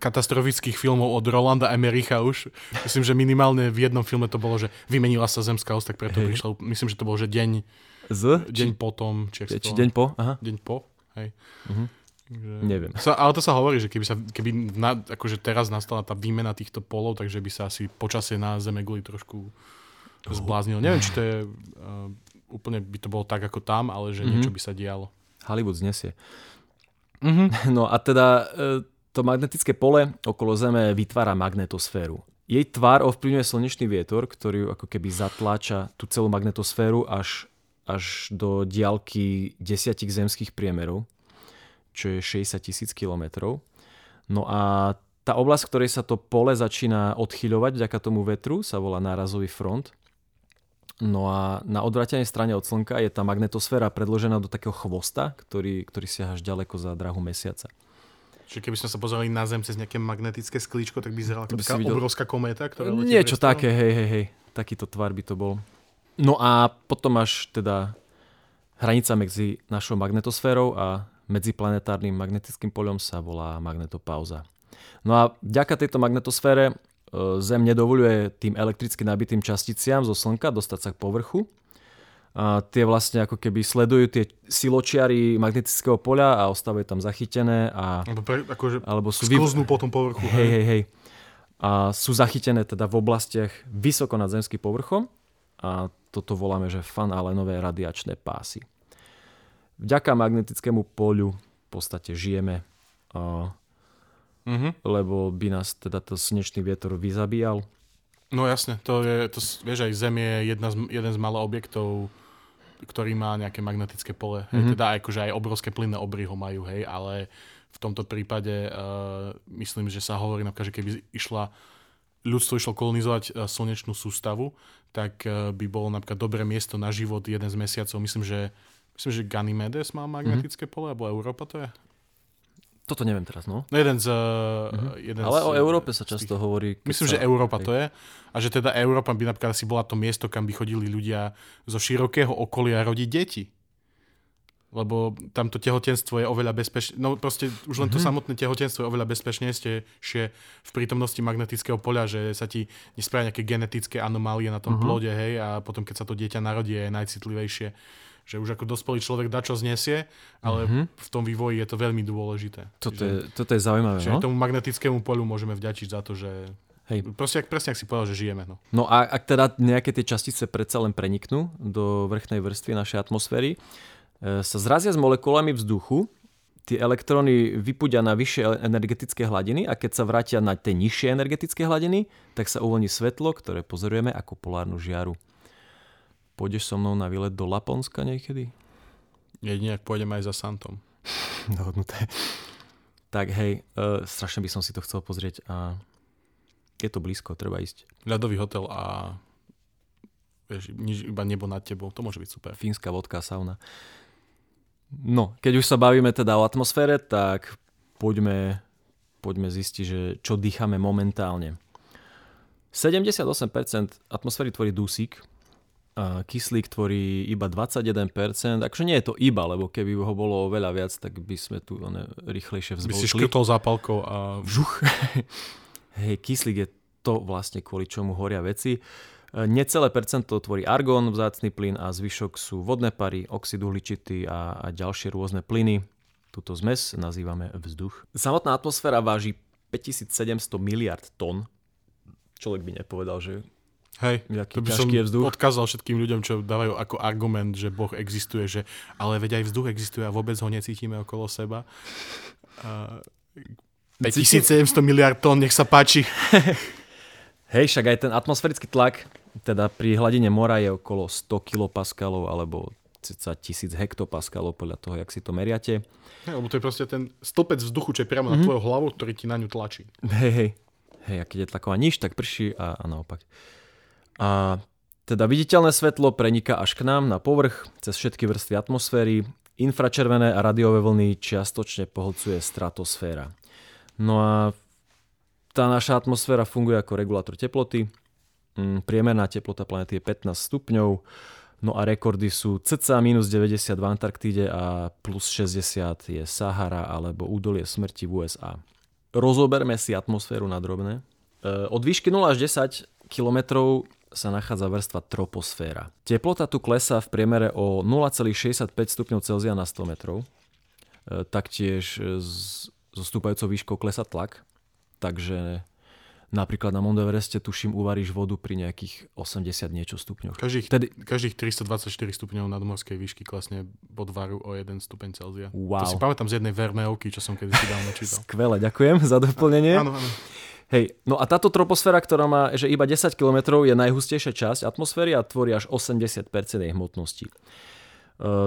Speaker 1: katastrofických filmov od Rolanda Emericha už. Myslím, že minimálne v jednom filme to bolo, že vymenila sa zemská os, tak preto hey. prišlo, myslím, že to bol, že deň,
Speaker 2: Z?
Speaker 1: deň či, potom.
Speaker 2: Či, či deň po? Aha.
Speaker 1: Deň po, hej.
Speaker 2: Uh-huh. Že... Neviem.
Speaker 1: Sa, ale to sa hovorí, že keby, sa, keby na, akože teraz nastala tá výmena týchto polov, takže by sa asi počasie na Zeme guli trošku zbláznilo. Neviem, či to je uh, úplne by to bolo tak ako tam, ale že mm-hmm. niečo by sa dialo.
Speaker 2: Hollywood znesie. Mm-hmm. No a teda e, to magnetické pole okolo Zeme vytvára magnetosféru. Jej tvar ovplyvňuje slnečný vietor, ktorý ako keby zatláča tú celú magnetosféru až, až do diálky desiatich zemských priemerov, čo je 60 tisíc kilometrov. No a tá oblasť, v ktorej sa to pole začína odchyľovať vďaka tomu vetru, sa volá nárazový front. No a na odvratenej strane od Slnka je tá magnetosféra predložená do takého chvosta, ktorý, ktorý siaha až ďaleko za drahu mesiaca.
Speaker 1: Čiže keby sme sa pozerali na Zem cez nejaké magnetické sklíčko, tak by zerala by taká videl... obrovská kométa, ktorá
Speaker 2: letí Niečo také, hej, hej, hej. Takýto tvar by to bol. No a potom až teda hranica medzi našou magnetosférou a medziplanetárnym magnetickým poľom sa volá magnetopauza. No a vďaka tejto magnetosfére Zem nedovoluje tým elektricky nabitým časticiam zo Slnka dostať sa k povrchu. A tie vlastne ako keby sledujú tie siločiary magnetického poľa a ostávajú tam zachytené. A,
Speaker 1: pre, akože alebo sú sklznú vy... po tom povrchu.
Speaker 2: Hej, hej, hej. A sú zachytené teda v oblastiach vysoko nad zemským povrchom. A toto voláme, že fanalenové radiačné pásy. Vďaka magnetickému poľu v podstate žijeme uh-huh. lebo by nás teda to slnečný vietor vyzabíjal.
Speaker 1: No jasne, to je, to, vieš, aj Zem je jedna z, jeden z malých objektov, ktorý má nejaké magnetické pole. Hej, mhm. teda akože aj obrovské plynné obry ho majú, hej, ale v tomto prípade uh, myslím, že sa hovorí napríklad, že keby išla ľudstvo išlo kolonizovať uh, slnečnú sústavu, tak uh, by bolo napríklad dobré miesto na život jeden z mesiacov. Myslím, že myslím, že Ganymedes má magnetické mm-hmm. pole, alebo Európa to je?
Speaker 2: Toto neviem teraz, no.
Speaker 1: no jeden z... Uh-huh. Jeden
Speaker 2: Ale
Speaker 1: z,
Speaker 2: o Európe sa často tých... hovorí.
Speaker 1: Myslím, sa... že Európa to je. A že teda Európa by napríklad si bola to miesto, kam by chodili ľudia zo širokého okolia rodiť deti. Lebo tamto tehotenstvo je oveľa bezpečné. No proste už len to uh-huh. samotné tehotenstvo je oveľa bezpečnejšie v prítomnosti magnetického poľa, že sa ti nespravia nejaké genetické anomálie na tom uh-huh. plode, hej, a potom keď sa to dieťa narodí je najcitlivejšie že už ako dospelý človek dačo znesie, ale mm-hmm. v tom vývoji je to veľmi dôležité.
Speaker 2: Toto, je, toto je zaujímavé,
Speaker 1: že
Speaker 2: no?
Speaker 1: tomu magnetickému polu môžeme vďačiť za to, že Hej. Proste, ak, presne ak si povedal, že žijeme. No,
Speaker 2: no a ak teda nejaké tie častice predsa len preniknú do vrchnej vrstvy našej atmosféry, e, sa zrazia s molekulami vzduchu, tie elektróny vypudia na vyššie energetické hladiny a keď sa vrátia na tie nižšie energetické hladiny, tak sa uvoľní svetlo, ktoré pozorujeme ako polárnu žiaru. Pôjdeš so mnou na výlet do Laponska niekedy?
Speaker 1: Jedine, ak pôjdem aj za Santom.
Speaker 2: Dohodnuté. Tak hej, uh, strašne by som si to chcel pozrieť a je to blízko, treba ísť.
Speaker 1: Ľadový hotel a vieš, nič, iba nebo nad tebou, to môže byť super.
Speaker 2: Fínska vodka, sauna. No, keď už sa bavíme teda o atmosfére, tak poďme, poďme zistiť, že čo dýchame momentálne. 78% atmosféry tvorí dusík, kyslík tvorí iba 21%, akože nie je to iba, lebo keby ho bolo veľa viac, tak by sme tu one, rýchlejšie vzbolkli.
Speaker 1: By si škrtol zápalkou a...
Speaker 2: Vžuch. Hej, kyslík je to vlastne kvôli čomu horia veci. E, necelé percento tvorí argón, vzácný plyn a zvyšok sú vodné pary, oxid uhličitý a, a ďalšie rôzne plyny. Tuto zmes nazývame vzduch. Samotná atmosféra váži 5700 miliard tón. Človek by nepovedal, že
Speaker 1: Hej, to by som vzduch. odkázal všetkým ľuďom, čo dávajú ako argument, že Boh existuje, že ale veď aj vzduch existuje a vôbec ho necítime okolo seba. Uh, 5700 miliard tón, nech sa páči.
Speaker 2: Hej, však aj ten atmosférický tlak, teda pri hladine mora je okolo 100 kilopaskalov alebo cca 1000 hektopaskalov podľa toho, jak si to meriate.
Speaker 1: Hej, lebo to je proste ten stopec vzduchu, čo je priamo mm-hmm. na mhm. tvojou hlavu, ktorý ti na ňu tlačí.
Speaker 2: Hej, hej. Hej, a keď je tlaková niž, tak prší a, a naopak. A teda viditeľné svetlo preniká až k nám na povrch cez všetky vrstvy atmosféry. Infračervené a radiové vlny čiastočne pohlcuje stratosféra. No a tá naša atmosféra funguje ako regulátor teploty. Mm, priemerná teplota planety je 15 stupňov, no a rekordy sú cca minus 90 v Antarktíde a plus 60 je Sahara alebo údolie smrti v USA. Rozoberme si atmosféru na drobné. E, od výšky 0 až 10 kilometrov sa nachádza vrstva troposféra. Teplota tu klesá v priemere o 0,65 stupňov Celzia na 100 metrov. E, taktiež so stúpajúcou výškou klesá tlak, takže napríklad na Mount Evereste tuším uvaríš vodu pri nejakých 80 niečo stupňoch.
Speaker 1: Každých, Tedy... každých 324 stupňov nadmorskej výšky klesne bod varu o 1 stupeň Celzia.
Speaker 2: Wow.
Speaker 1: To si pamätám z jednej verného čo som kedy si dávno čítal.
Speaker 2: Skvelé, ďakujem za doplnenie.
Speaker 1: Áno, áno.
Speaker 2: Hej, no a táto troposféra, ktorá má že iba 10 km, je najhustejšia časť atmosféry a tvorí až 80% jej hmotnosti. E,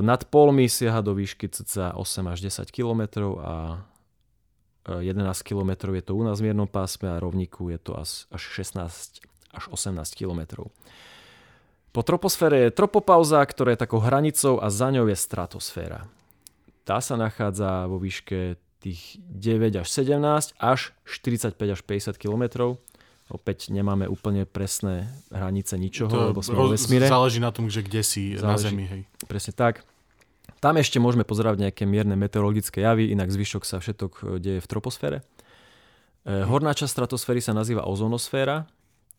Speaker 2: nad polmi siaha do výšky cca 8 až 10 km a 11 e, km je to u nás v miernom pásme a rovníku je to až 16 až 18 km. Po troposfére je tropopauza, ktorá je takou hranicou a za ňou je stratosféra. Tá sa nachádza vo výške tých 9 až 17 až 45 až 50 km. Opäť nemáme úplne presné hranice ničoho, to lebo sme vo vesmíre.
Speaker 1: Záleží na tom, že kde si záleží, na Zemi. Hej.
Speaker 2: Presne tak. Tam ešte môžeme pozerať nejaké mierne meteorologické javy, inak zvyšok sa všetok e, deje v troposfére. E, horná časť stratosféry sa nazýva ozonosféra,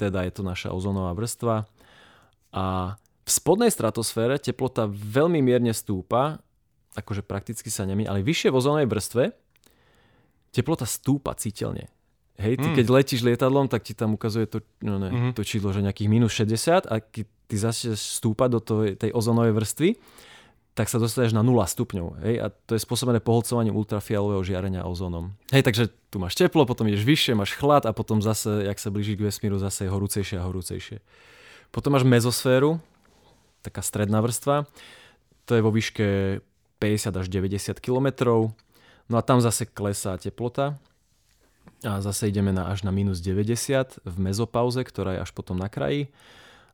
Speaker 2: teda je to naša ozónová vrstva. A v spodnej stratosfére teplota veľmi mierne stúpa, akože prakticky sa nemí, ale vyššie v ozónovej vrstve teplota stúpa citeľne. Hej, ty mm. keď letíš lietadlom, tak ti tam ukazuje to, no ne, mm-hmm. to číslo, že nejakých minus 60 a keď ty začneš stúpať do tej, tej ozonovej vrstvy, tak sa dostaneš na 0 stupňov. Hej, a to je spôsobené poholcovaním ultrafialového žiarenia ozónom. Hej, takže tu máš teplo, potom ideš vyššie, máš chlad a potom zase, jak sa blíži k vesmíru, zase je horúcejšie a horúcejšie. Potom máš mezosféru, taká stredná vrstva, to je vo výške 50 až 90 kilometrov No a tam zase klesá teplota a zase ideme na, až na minus 90 v mezopauze, ktorá je až potom na kraji.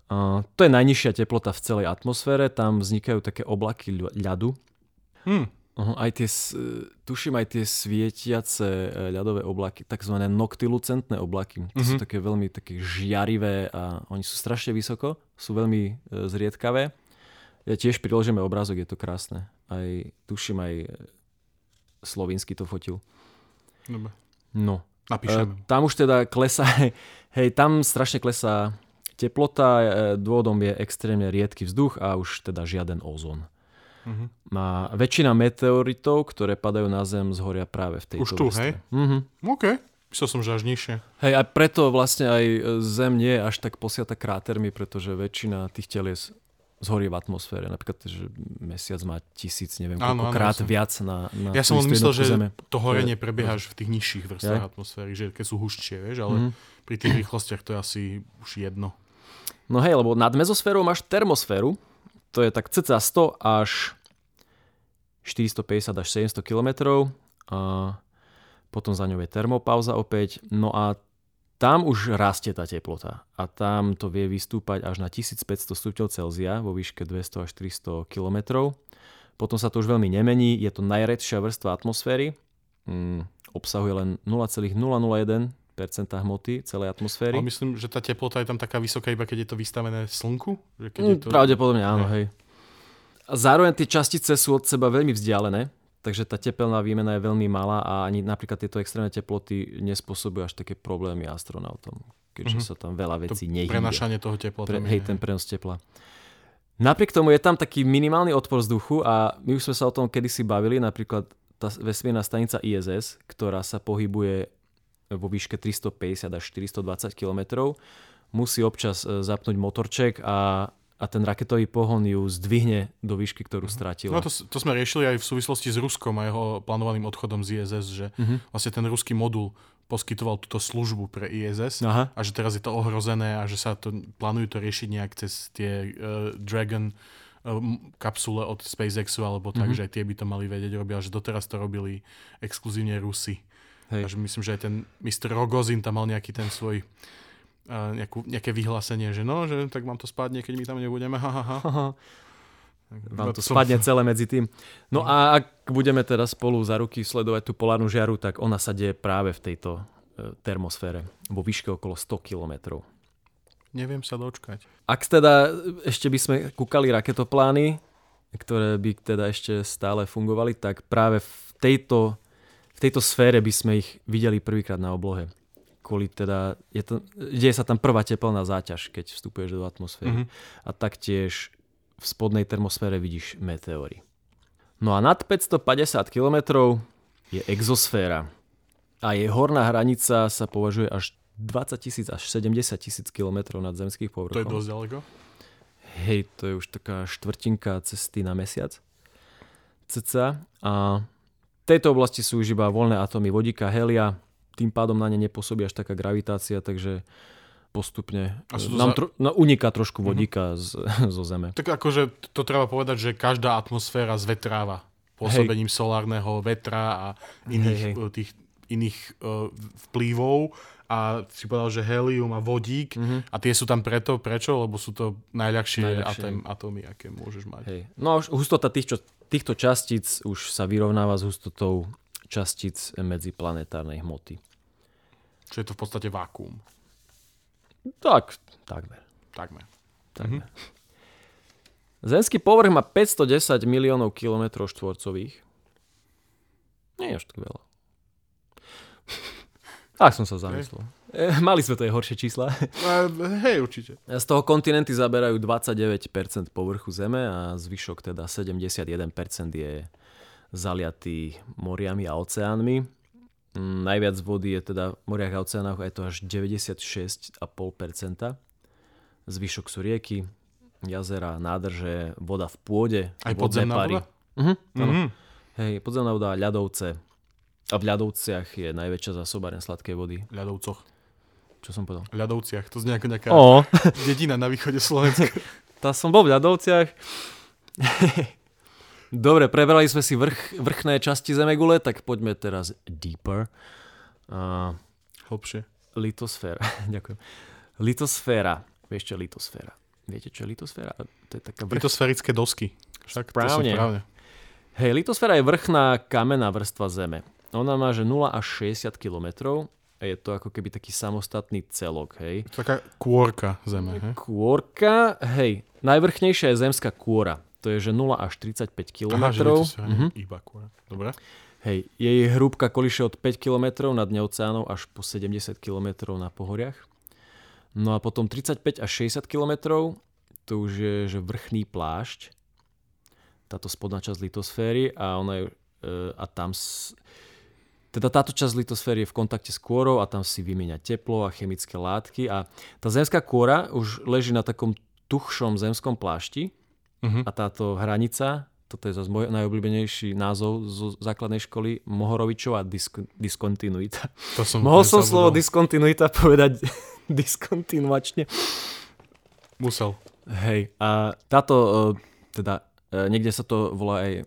Speaker 2: A to je najnižšia teplota v celej atmosfére, tam vznikajú také oblaky ľadu. Hmm. Uh, aj tie, tuším aj tie svietiace e, ľadové oblaky, takzvané noctilucentné oblaky. To mm-hmm. sú mhm. také veľmi také žiarivé a oni sú strašne vysoko, sú veľmi e, zriedkavé. Ja tiež priložíme obrázok, je to krásne. Aj tuším aj slovinsky to fotil.
Speaker 1: Dobre.
Speaker 2: No.
Speaker 1: Napíšeme.
Speaker 2: E, tam už teda klesá, hej, tam strašne klesá teplota, e, dôvodom je extrémne riedky vzduch a už teda žiaden ozón. Uh-huh. Má väčšina meteoritov, ktoré padajú na Zem, zhoria práve v tejto
Speaker 1: Už tu, vrstve. hej? Uh-huh. OK. Myslel som, že až nižšie.
Speaker 2: Hej, a preto vlastne aj Zem nie je až tak posiata krátermi, pretože väčšina tých telies zhorí v atmosfére. Napríklad, že mesiac má tisíc, neviem koľko krát viac na, na
Speaker 1: Ja som len myslel, že zeme. to horenie prebieha až v tých nižších vrstvách ja? atmosféry, že keď sú huščie, vieš, ale mm-hmm. pri tých rýchlostiach to je asi už jedno.
Speaker 2: No hej, lebo nad mezosférou máš termosféru, to je tak cca 100 až 450 až 700 km a potom za ňou je termopauza opäť, no a tam už rastie tá teplota a tam to vie vystúpať až na 1500 stupňov Celzia vo výške 200 až 300 km. Potom sa to už veľmi nemení, je to najredšia vrstva atmosféry, mm, obsahuje len 0,001% hmoty celej atmosféry.
Speaker 1: Ale myslím, že tá teplota je tam taká vysoká iba keď je to vystavené slnku? Že keď
Speaker 2: mm,
Speaker 1: je to...
Speaker 2: Pravdepodobne áno, hej. A zároveň tie častice sú od seba veľmi vzdialené, takže tá tepelná výmena je veľmi malá a ani napríklad tieto extrémne teploty nespôsobujú až také problémy astronautom, keďže mm-hmm. sa tam veľa vecí
Speaker 1: nehýbe. Prenašanie toho tepla. Pre,
Speaker 2: hej, ten prenos tepla. Napriek tomu je tam taký minimálny odpor vzduchu a my už sme sa o tom kedysi bavili, napríklad tá vesmírna stanica ISS, ktorá sa pohybuje vo výške 350 až 420 km, musí občas e, zapnúť motorček a a ten raketový pohon ju zdvihne do výšky, ktorú mhm. stratila.
Speaker 1: No to, to sme riešili aj v súvislosti s Ruskom a jeho plánovaným odchodom z ISS, že uh-huh. vlastne ten ruský modul poskytoval túto službu pre ISS Aha. a že teraz je to ohrozené a že sa to plánujú to riešiť nejak cez tie uh, Dragon uh, kapsule od SpaceXu alebo tak, uh-huh. že aj tie by to mali vedieť robiť, ale že doteraz to robili exkluzívne Rusy. Hej. Takže myslím, že aj ten Mr. Rogozin tam mal nejaký ten svoj nejakú, nejaké vyhlásenie, že no, že tak vám to spadne, keď my tam nebudeme, ha, ha, ha.
Speaker 2: Vám to spadne celé medzi tým. No, no a ak budeme teda spolu za ruky sledovať tú polárnu žiaru, tak ona sa deje práve v tejto e, termosfére, vo výške okolo 100 kilometrov.
Speaker 1: Neviem sa dočkať.
Speaker 2: Ak teda ešte by sme kúkali raketoplány, ktoré by teda ešte stále fungovali, tak práve v tejto, v tejto sfére by sme ich videli prvýkrát na oblohe kvôli teda, je to, deje sa tam prvá teplná záťaž, keď vstupuješ do atmosféry. Mm-hmm. A taktiež v spodnej termosfére vidíš meteóry. No a nad 550 km je exosféra. A jej horná hranica sa považuje až 20 tisíc až 70 tisíc km nad zemských povrchom.
Speaker 1: To je dosť ďaleko?
Speaker 2: Hej, to je už taká štvrtinka cesty na mesiac. Cca. A v tejto oblasti sú už iba voľné atómy vodíka, helia, tým pádom na ne nepôsobí až taká gravitácia, takže postupne nám za... tro, no, uniká trošku mhm. vodíka mm-hmm. z, zo Zeme.
Speaker 1: Tak akože to treba povedať, že každá atmosféra zvetráva pôsobením hej. solárneho vetra a iných, hej. Eh, tých iných uh, vplyvov a si povedal, že helium a vodík mm-hmm. a tie sú tam preto, prečo? Lebo sú to najľahšie, najľahšie. Atém, atómy, aké môžeš mať. Hej.
Speaker 2: No a už hustota týchto, týchto častíc už sa vyrovnáva s hustotou častíc medziplanetárnej hmoty.
Speaker 1: Čo je to v podstate vákuum.
Speaker 2: Tak, takmer.
Speaker 1: Takmer.
Speaker 2: takmer. Mhm. Zemský povrch má 510 miliónov kilometrov štvorcových. Nie je až tak veľa. tak som sa zamyslel. Mali sme to aj horšie čísla.
Speaker 1: Uh, hej, určite.
Speaker 2: Z toho kontinenty zaberajú 29% povrchu Zeme a zvyšok teda 71% je zaliatý moriami a oceánmi. Mm, najviac vody je teda v moriach a oceánoch, je to až 96,5%. Zvyšok sú rieky, jazera, nádrže, voda v pôde.
Speaker 1: Aj podzemná pary. voda? Uh-huh,
Speaker 2: uh-huh. Hej, podzemná voda, ľadovce. A v ľadovciach je najväčšia zásobareň sladkej vody.
Speaker 1: Ľadovcoch.
Speaker 2: Čo som povedal?
Speaker 1: V ľadovciach, to znie ako nejaká o. dedina na východe Slovenska.
Speaker 2: Tá som bol v ľadovciach. Dobre, prebrali sme si vrch, vrchné časti Zemegule, tak poďme teraz deeper.
Speaker 1: Uh, Hlbšie.
Speaker 2: Litosféra, ďakujem. Litosféra. Vieš čo litosféra? Viete čo je litosféra?
Speaker 1: To je taká vrch... Litosférické dosky. Však správne. To správne.
Speaker 2: Hej, litosféra je vrchná kamenná vrstva Zeme. Ona má že 0 až 60 km je to ako keby taký samostatný celok, hej.
Speaker 1: Taká kôrka Zeme, hej?
Speaker 2: Kôrka, hej. Najvrchnejšia je zemská kôra to je, že 0 až 35 km. Aha, že uh-huh.
Speaker 1: iba. Dobre.
Speaker 2: Hej, jej hrúbka koliše od 5 km nad dne oceánov až po 70 km na pohoriach. No a potom 35 až 60 km, to už je že vrchný plášť, táto spodná časť litosféry a ona je, e, a tam s, Teda táto časť litosféry je v kontakte s kôrou a tam si vymieňa teplo a chemické látky a tá zemská kôra už leží na takom tuchšom zemskom plášti uh-huh. a táto hranica, toto je zase môj najobľúbenejší názov zo základnej školy, Mohorovičová disk- diskontinuita. To som Mohol som slovo diskontinuita povedať diskontinuačne.
Speaker 1: Musel.
Speaker 2: Hej, a táto, e, teda e, niekde sa to volá aj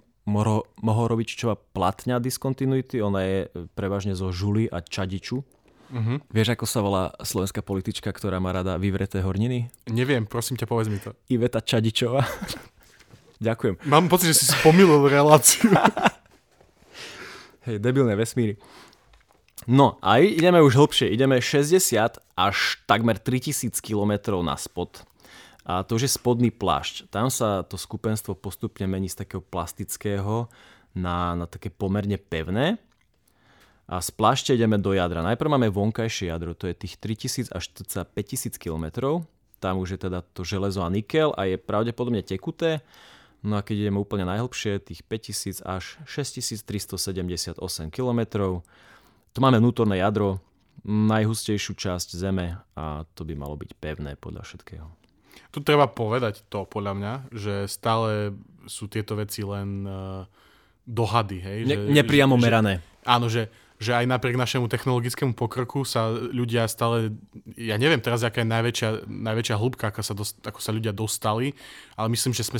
Speaker 2: Mohorovičová platňa diskontinuity, ona je prevažne zo Žuly a Čadiču. Uh-huh. Vieš, ako sa volá slovenská politička, ktorá má rada vyvreté horniny?
Speaker 1: Neviem, prosím ťa, povedz mi to.
Speaker 2: Iveta Čadičová. Ďakujem.
Speaker 1: Mám pocit, že si spomilil reláciu.
Speaker 2: Hej, debilné vesmíry. No a ideme už hlbšie. Ideme 60 až takmer 3000 km na spod a to už je spodný plášť. Tam sa to skupenstvo postupne mení z takého plastického na, na také pomerne pevné. A z plášte ideme do jadra. Najprv máme vonkajšie jadro, to je tých 3000 až 5000 km. Tam už je teda to železo a nikel a je pravdepodobne tekuté. No a keď ideme úplne najhlbšie, tých 5000 až 6378 km, tu máme vnútorné jadro, najhustejšiu časť Zeme a to by malo byť pevné podľa všetkého.
Speaker 1: Tu treba povedať to, podľa mňa, že stále sú tieto veci len uh, dohady. Hej?
Speaker 2: Ne, že, nepriamo že, merané.
Speaker 1: Že, áno, že, že aj napriek našemu technologickému pokroku sa ľudia stále, ja neviem teraz, aká je najväčšia, najväčšia hĺbka, ako sa, dost, ako sa ľudia dostali, ale myslím, že sme,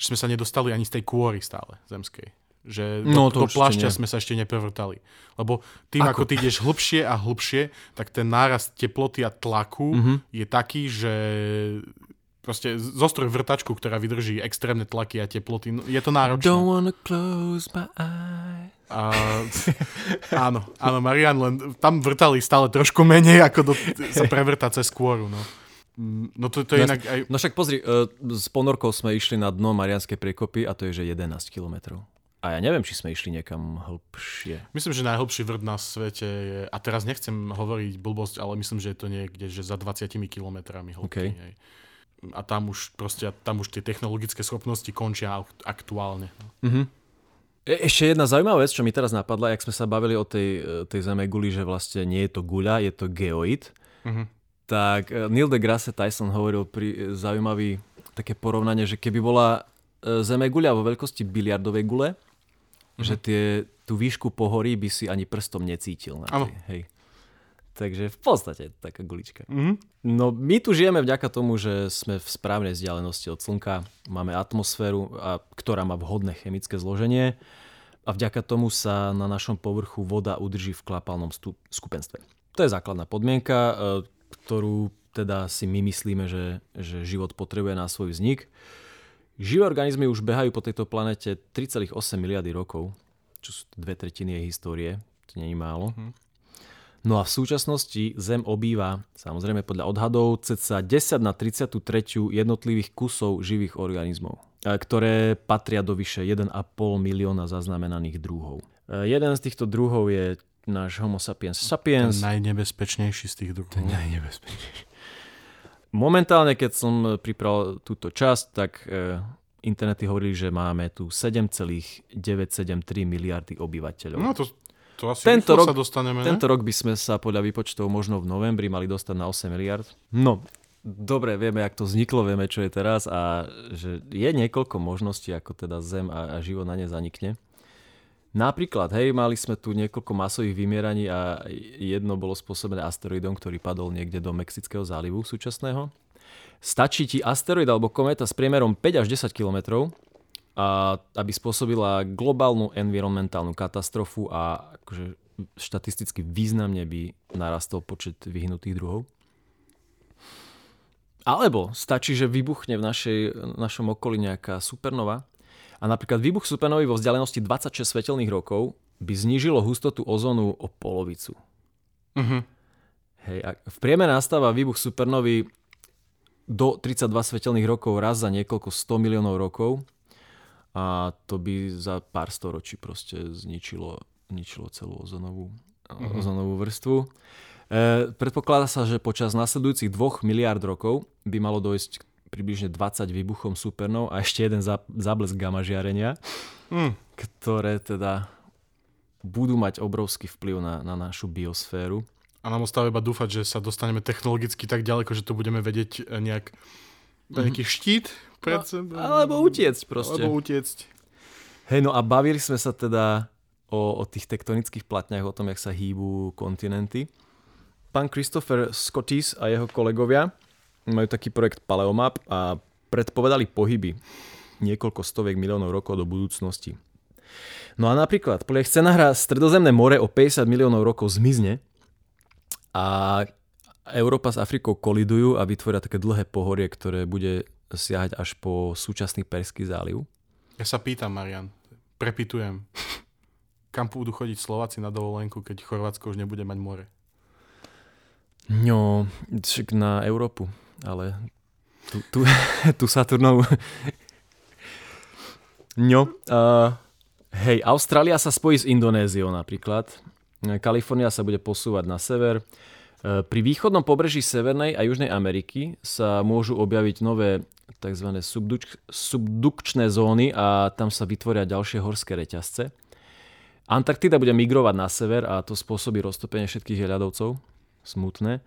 Speaker 1: že sme sa nedostali ani z tej kôry stále zemskej. Že no, do, do plášťa sme sa ešte neprevrtali. Lebo tým, ako, ako ty ideš hlbšie a hlbšie, tak ten nárast teploty a tlaku mm-hmm. je taký, že proste zostroj vrtačku, ktorá vydrží extrémne tlaky a teploty. No, je to náročné. Don't wanna close my eyes. A, áno, áno, Marian, len tam vrtali stále trošku menej, ako do, sa prevrta cez kôru. No. Mm, no to, to je no, inak aj...
Speaker 2: No však pozri, uh, s ponorkou sme išli na dno Marianskej priekopy a to je že 11 kilometrov. A ja neviem, či sme išli niekam hĺbšie.
Speaker 1: Myslím, že najhlbší vrt na svete je, a teraz nechcem hovoriť blbosť, ale myslím, že je to niekde, že za 20 kilometrami hĺbky. Okay. Hej a tam už proste, tam už tie technologické schopnosti končia aktuálne. Mm-hmm.
Speaker 2: Ešte jedna zaujímavá vec, čo mi teraz napadla, jak sme sa bavili o tej, e, tej zeme guli, že vlastne nie je to guľa, je to geoid. Mm-hmm. Tak e, Neil deGrasse Tyson hovoril pri e, zaujímavý také porovnanie, že keby bola zeme guľa vo veľkosti biliardovej gule, mm-hmm. že tie, tú výšku pohorí by si ani prstom necítil. Na tej, hej. Takže v podstate taká gulička. Mm-hmm. No my tu žijeme vďaka tomu, že sme v správnej vzdialenosti od Slnka, máme atmosféru, a, ktorá má vhodné chemické zloženie a vďaka tomu sa na našom povrchu voda udrží v klapalnom stup- skupenstve. To je základná podmienka, e, ktorú teda si my myslíme, že, že život potrebuje na svoj vznik. Živé organizmy už behajú po tejto planete 3,8 miliardy rokov, čo sú dve tretiny jej histórie, to nie je málo. Mm-hmm. No a v súčasnosti Zem obýva, samozrejme podľa odhadov, cca 10 na 33 jednotlivých kusov živých organizmov, e, ktoré patria do vyše 1,5 milióna zaznamenaných druhov. E, jeden z týchto druhov je náš Homo sapiens sapiens.
Speaker 1: Ten najnebezpečnejší z tých druhov. Ten
Speaker 2: najnebezpečnejší. Momentálne, keď som pripravil túto časť, tak e, internety hovorili, že máme tu 7,973 miliardy obyvateľov.
Speaker 1: No to to asi tento rok, sa dostaneme,
Speaker 2: ne? Tento rok by sme sa podľa výpočtov možno v novembri mali dostať na 8 miliard. No, dobre, vieme, jak to vzniklo, vieme, čo je teraz a že je niekoľko možností, ako teda Zem a, a život na ne zanikne. Napríklad, hej, mali sme tu niekoľko masových vymieraní a jedno bolo spôsobené asteroidom, ktorý padol niekde do Mexického zálivu súčasného. Stačí ti asteroid alebo kometa s priemerom 5 až 10 kilometrov a aby spôsobila globálnu environmentálnu katastrofu a akože štatisticky významne by narastol počet vyhnutých druhov. Alebo stačí, že vybuchne v našej, našom okolí nejaká supernova a napríklad výbuch supernovy vo vzdialenosti 26 svetelných rokov by znížilo hustotu ozónu o polovicu. Uh-huh. Hej, a v priemere nastáva výbuch supernovy do 32 svetelných rokov raz za niekoľko 100 miliónov rokov a to by za pár storočí proste zničilo, zničilo celú ozonovú, mm-hmm. ozonovú vrstvu. E, predpokladá sa, že počas nasledujúcich dvoch miliárd rokov by malo dojsť približne 20 výbuchom supernov a ešte jeden záblesk gamma žiarenia, mm. ktoré teda budú mať obrovský vplyv na, na našu biosféru.
Speaker 1: A nám ostáva iba dúfať, že sa dostaneme technologicky tak ďaleko, že to budeme vedieť eh, nejak nejaký štít pred
Speaker 2: no, Alebo utiecť proste.
Speaker 1: Alebo utiecť.
Speaker 2: Hej, no a bavili sme sa teda o, o tých tektonických platniach, o tom, jak sa hýbu kontinenty. Pán Christopher Scottis a jeho kolegovia majú taký projekt Paleomap a predpovedali pohyby niekoľko stoviek miliónov rokov do budúcnosti. No a napríklad, podľa ich scenára Stredozemné more o 50 miliónov rokov zmizne a Európa s Afrikou kolidujú a vytvoria také dlhé pohorie, ktoré bude siahať až po súčasný Perský záliv.
Speaker 1: Ja sa pýtam, Marian, prepitujem. Kam budú chodiť Slováci na dovolenku, keď Chorvátsko už nebude mať more?
Speaker 2: No, však na Európu, ale tu, tu, tu Saturnovú. No, uh, hej, Austrália sa spojí s Indonéziou napríklad. Kalifornia sa bude posúvať na sever. Pri východnom pobreží Severnej a Južnej Ameriky sa môžu objaviť nové tzv. Subduk- subdukčné zóny a tam sa vytvoria ďalšie horské reťazce. Antarktida bude migrovať na sever a to spôsobí roztopenie všetkých ľadovcov. Smutné.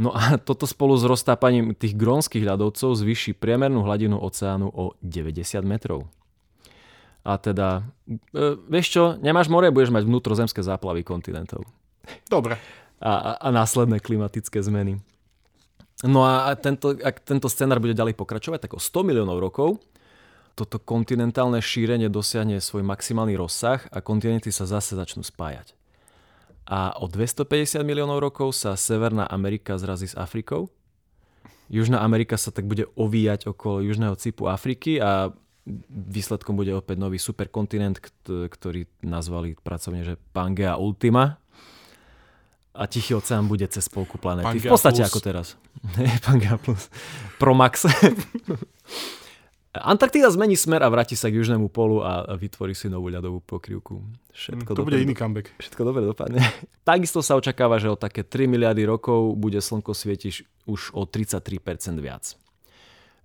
Speaker 2: No a toto spolu s roztápaním tých grónskych ľadovcov zvýši priemernú hladinu oceánu o 90 metrov. A teda, e, vieš čo, nemáš more, budeš mať vnútrozemské záplavy kontinentov.
Speaker 1: Dobre.
Speaker 2: A, a, a následné klimatické zmeny. No a tento, ak tento scenár bude ďalej pokračovať, tak o 100 miliónov rokov toto kontinentálne šírenie dosiahne svoj maximálny rozsah a kontinenty sa zase začnú spájať. A o 250 miliónov rokov sa Severná Amerika zrazí s Afrikou. Južná Amerika sa tak bude ovíjať okolo južného cipu Afriky a výsledkom bude opäť nový superkontinent, ktorý nazvali pracovne, že Pangea Ultima. A Tichý oceán bude cez polku planéty. Pangea v podstate plus. ako teraz. Pangea plus. Promax. Antarktída zmení smer a vráti sa k južnému polu a vytvorí si novú ľadovú pokrývku.
Speaker 1: Všetko to dobre, bude iný comeback.
Speaker 2: Všetko dobre dopadne. Takisto sa očakáva, že o také 3 miliardy rokov bude slnko svietiť už o 33% viac.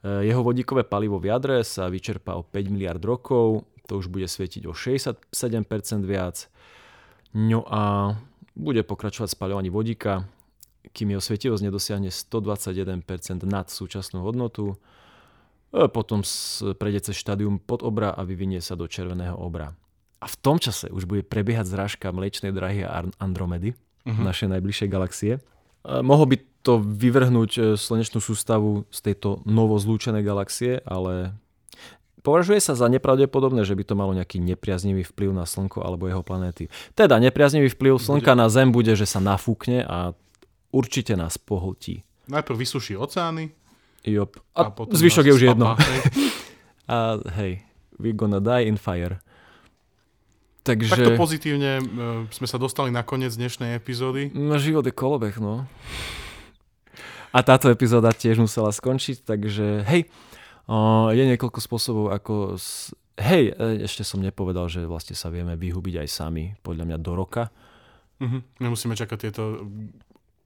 Speaker 2: E, jeho vodíkové palivo v jadre sa vyčerpá o 5 miliard rokov, to už bude svietiť o 67% viac. No a bude pokračovať spaľovanie vodíka, kým jeho svietivosť nedosiahne 121% nad súčasnú hodnotu E, potom prejde cez štádium pod obra a vyvinie sa do červeného obra. A v tom čase už bude prebiehať zrážka Mliečnej drahy a Andromedy, uh-huh. našej najbližšej galaxie. E, mohol by to vyvrhnúť e, slnečnú sústavu z tejto novozlúčenej galaxie, ale Považuje sa za nepravdepodobné, že by to malo nejaký nepriaznivý vplyv na Slnko alebo jeho planéty. Teda nepriaznivý vplyv Slnka bude... na Zem bude, že sa nafúkne a určite nás pohltí.
Speaker 1: Najprv vysuší oceány,
Speaker 2: Jop. A, a zvyšok je už jedno. a hej, we gonna die in fire.
Speaker 1: Takže... Takto pozitívne uh, sme sa dostali na koniec dnešnej epizódy.
Speaker 2: No, život je kolobeh, no. A táto epizóda tiež musela skončiť, takže hej, je niekoľko spôsobov, ako... S... Hej, e, ešte som nepovedal, že vlastne sa vieme vyhubiť aj sami, podľa mňa do roka.
Speaker 1: Uh-huh. Nemusíme čakať tieto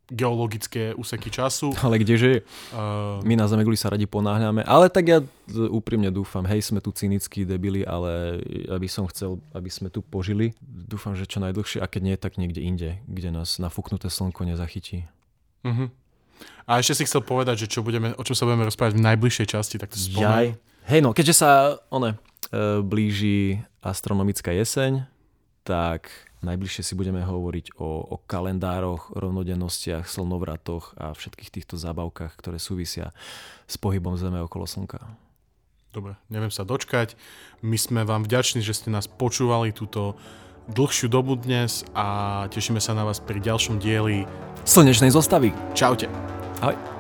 Speaker 1: geologické úseky času.
Speaker 2: Ale kdeže uh, My na Zemeguli sa radi ponáhľame, ale tak ja úprimne dúfam, hej, sme tu cynickí debili, ale aby som chcel, aby sme tu požili. Dúfam, že čo najdlhšie a keď nie, tak niekde inde, kde nás nafúknuté slnko nezachytí. Uh-huh.
Speaker 1: A ešte si chcel povedať, že čo budeme, o čom sa budeme rozprávať v najbližšej časti, tak to spomeň.
Speaker 2: Hej, no, keďže sa one, e, blíži astronomická jeseň, tak Najbližšie si budeme hovoriť o, o kalendároch, rovnodennostiach, slnovratoch a všetkých týchto zábavkách, ktoré súvisia s pohybom Zeme okolo Slnka.
Speaker 1: Dobre, neviem sa dočkať. My sme vám vďační, že ste nás počúvali túto dlhšiu dobu dnes a tešíme sa na vás pri ďalšom dieli
Speaker 2: Slnečnej zostavy.
Speaker 1: Čaute.
Speaker 2: Ahoj.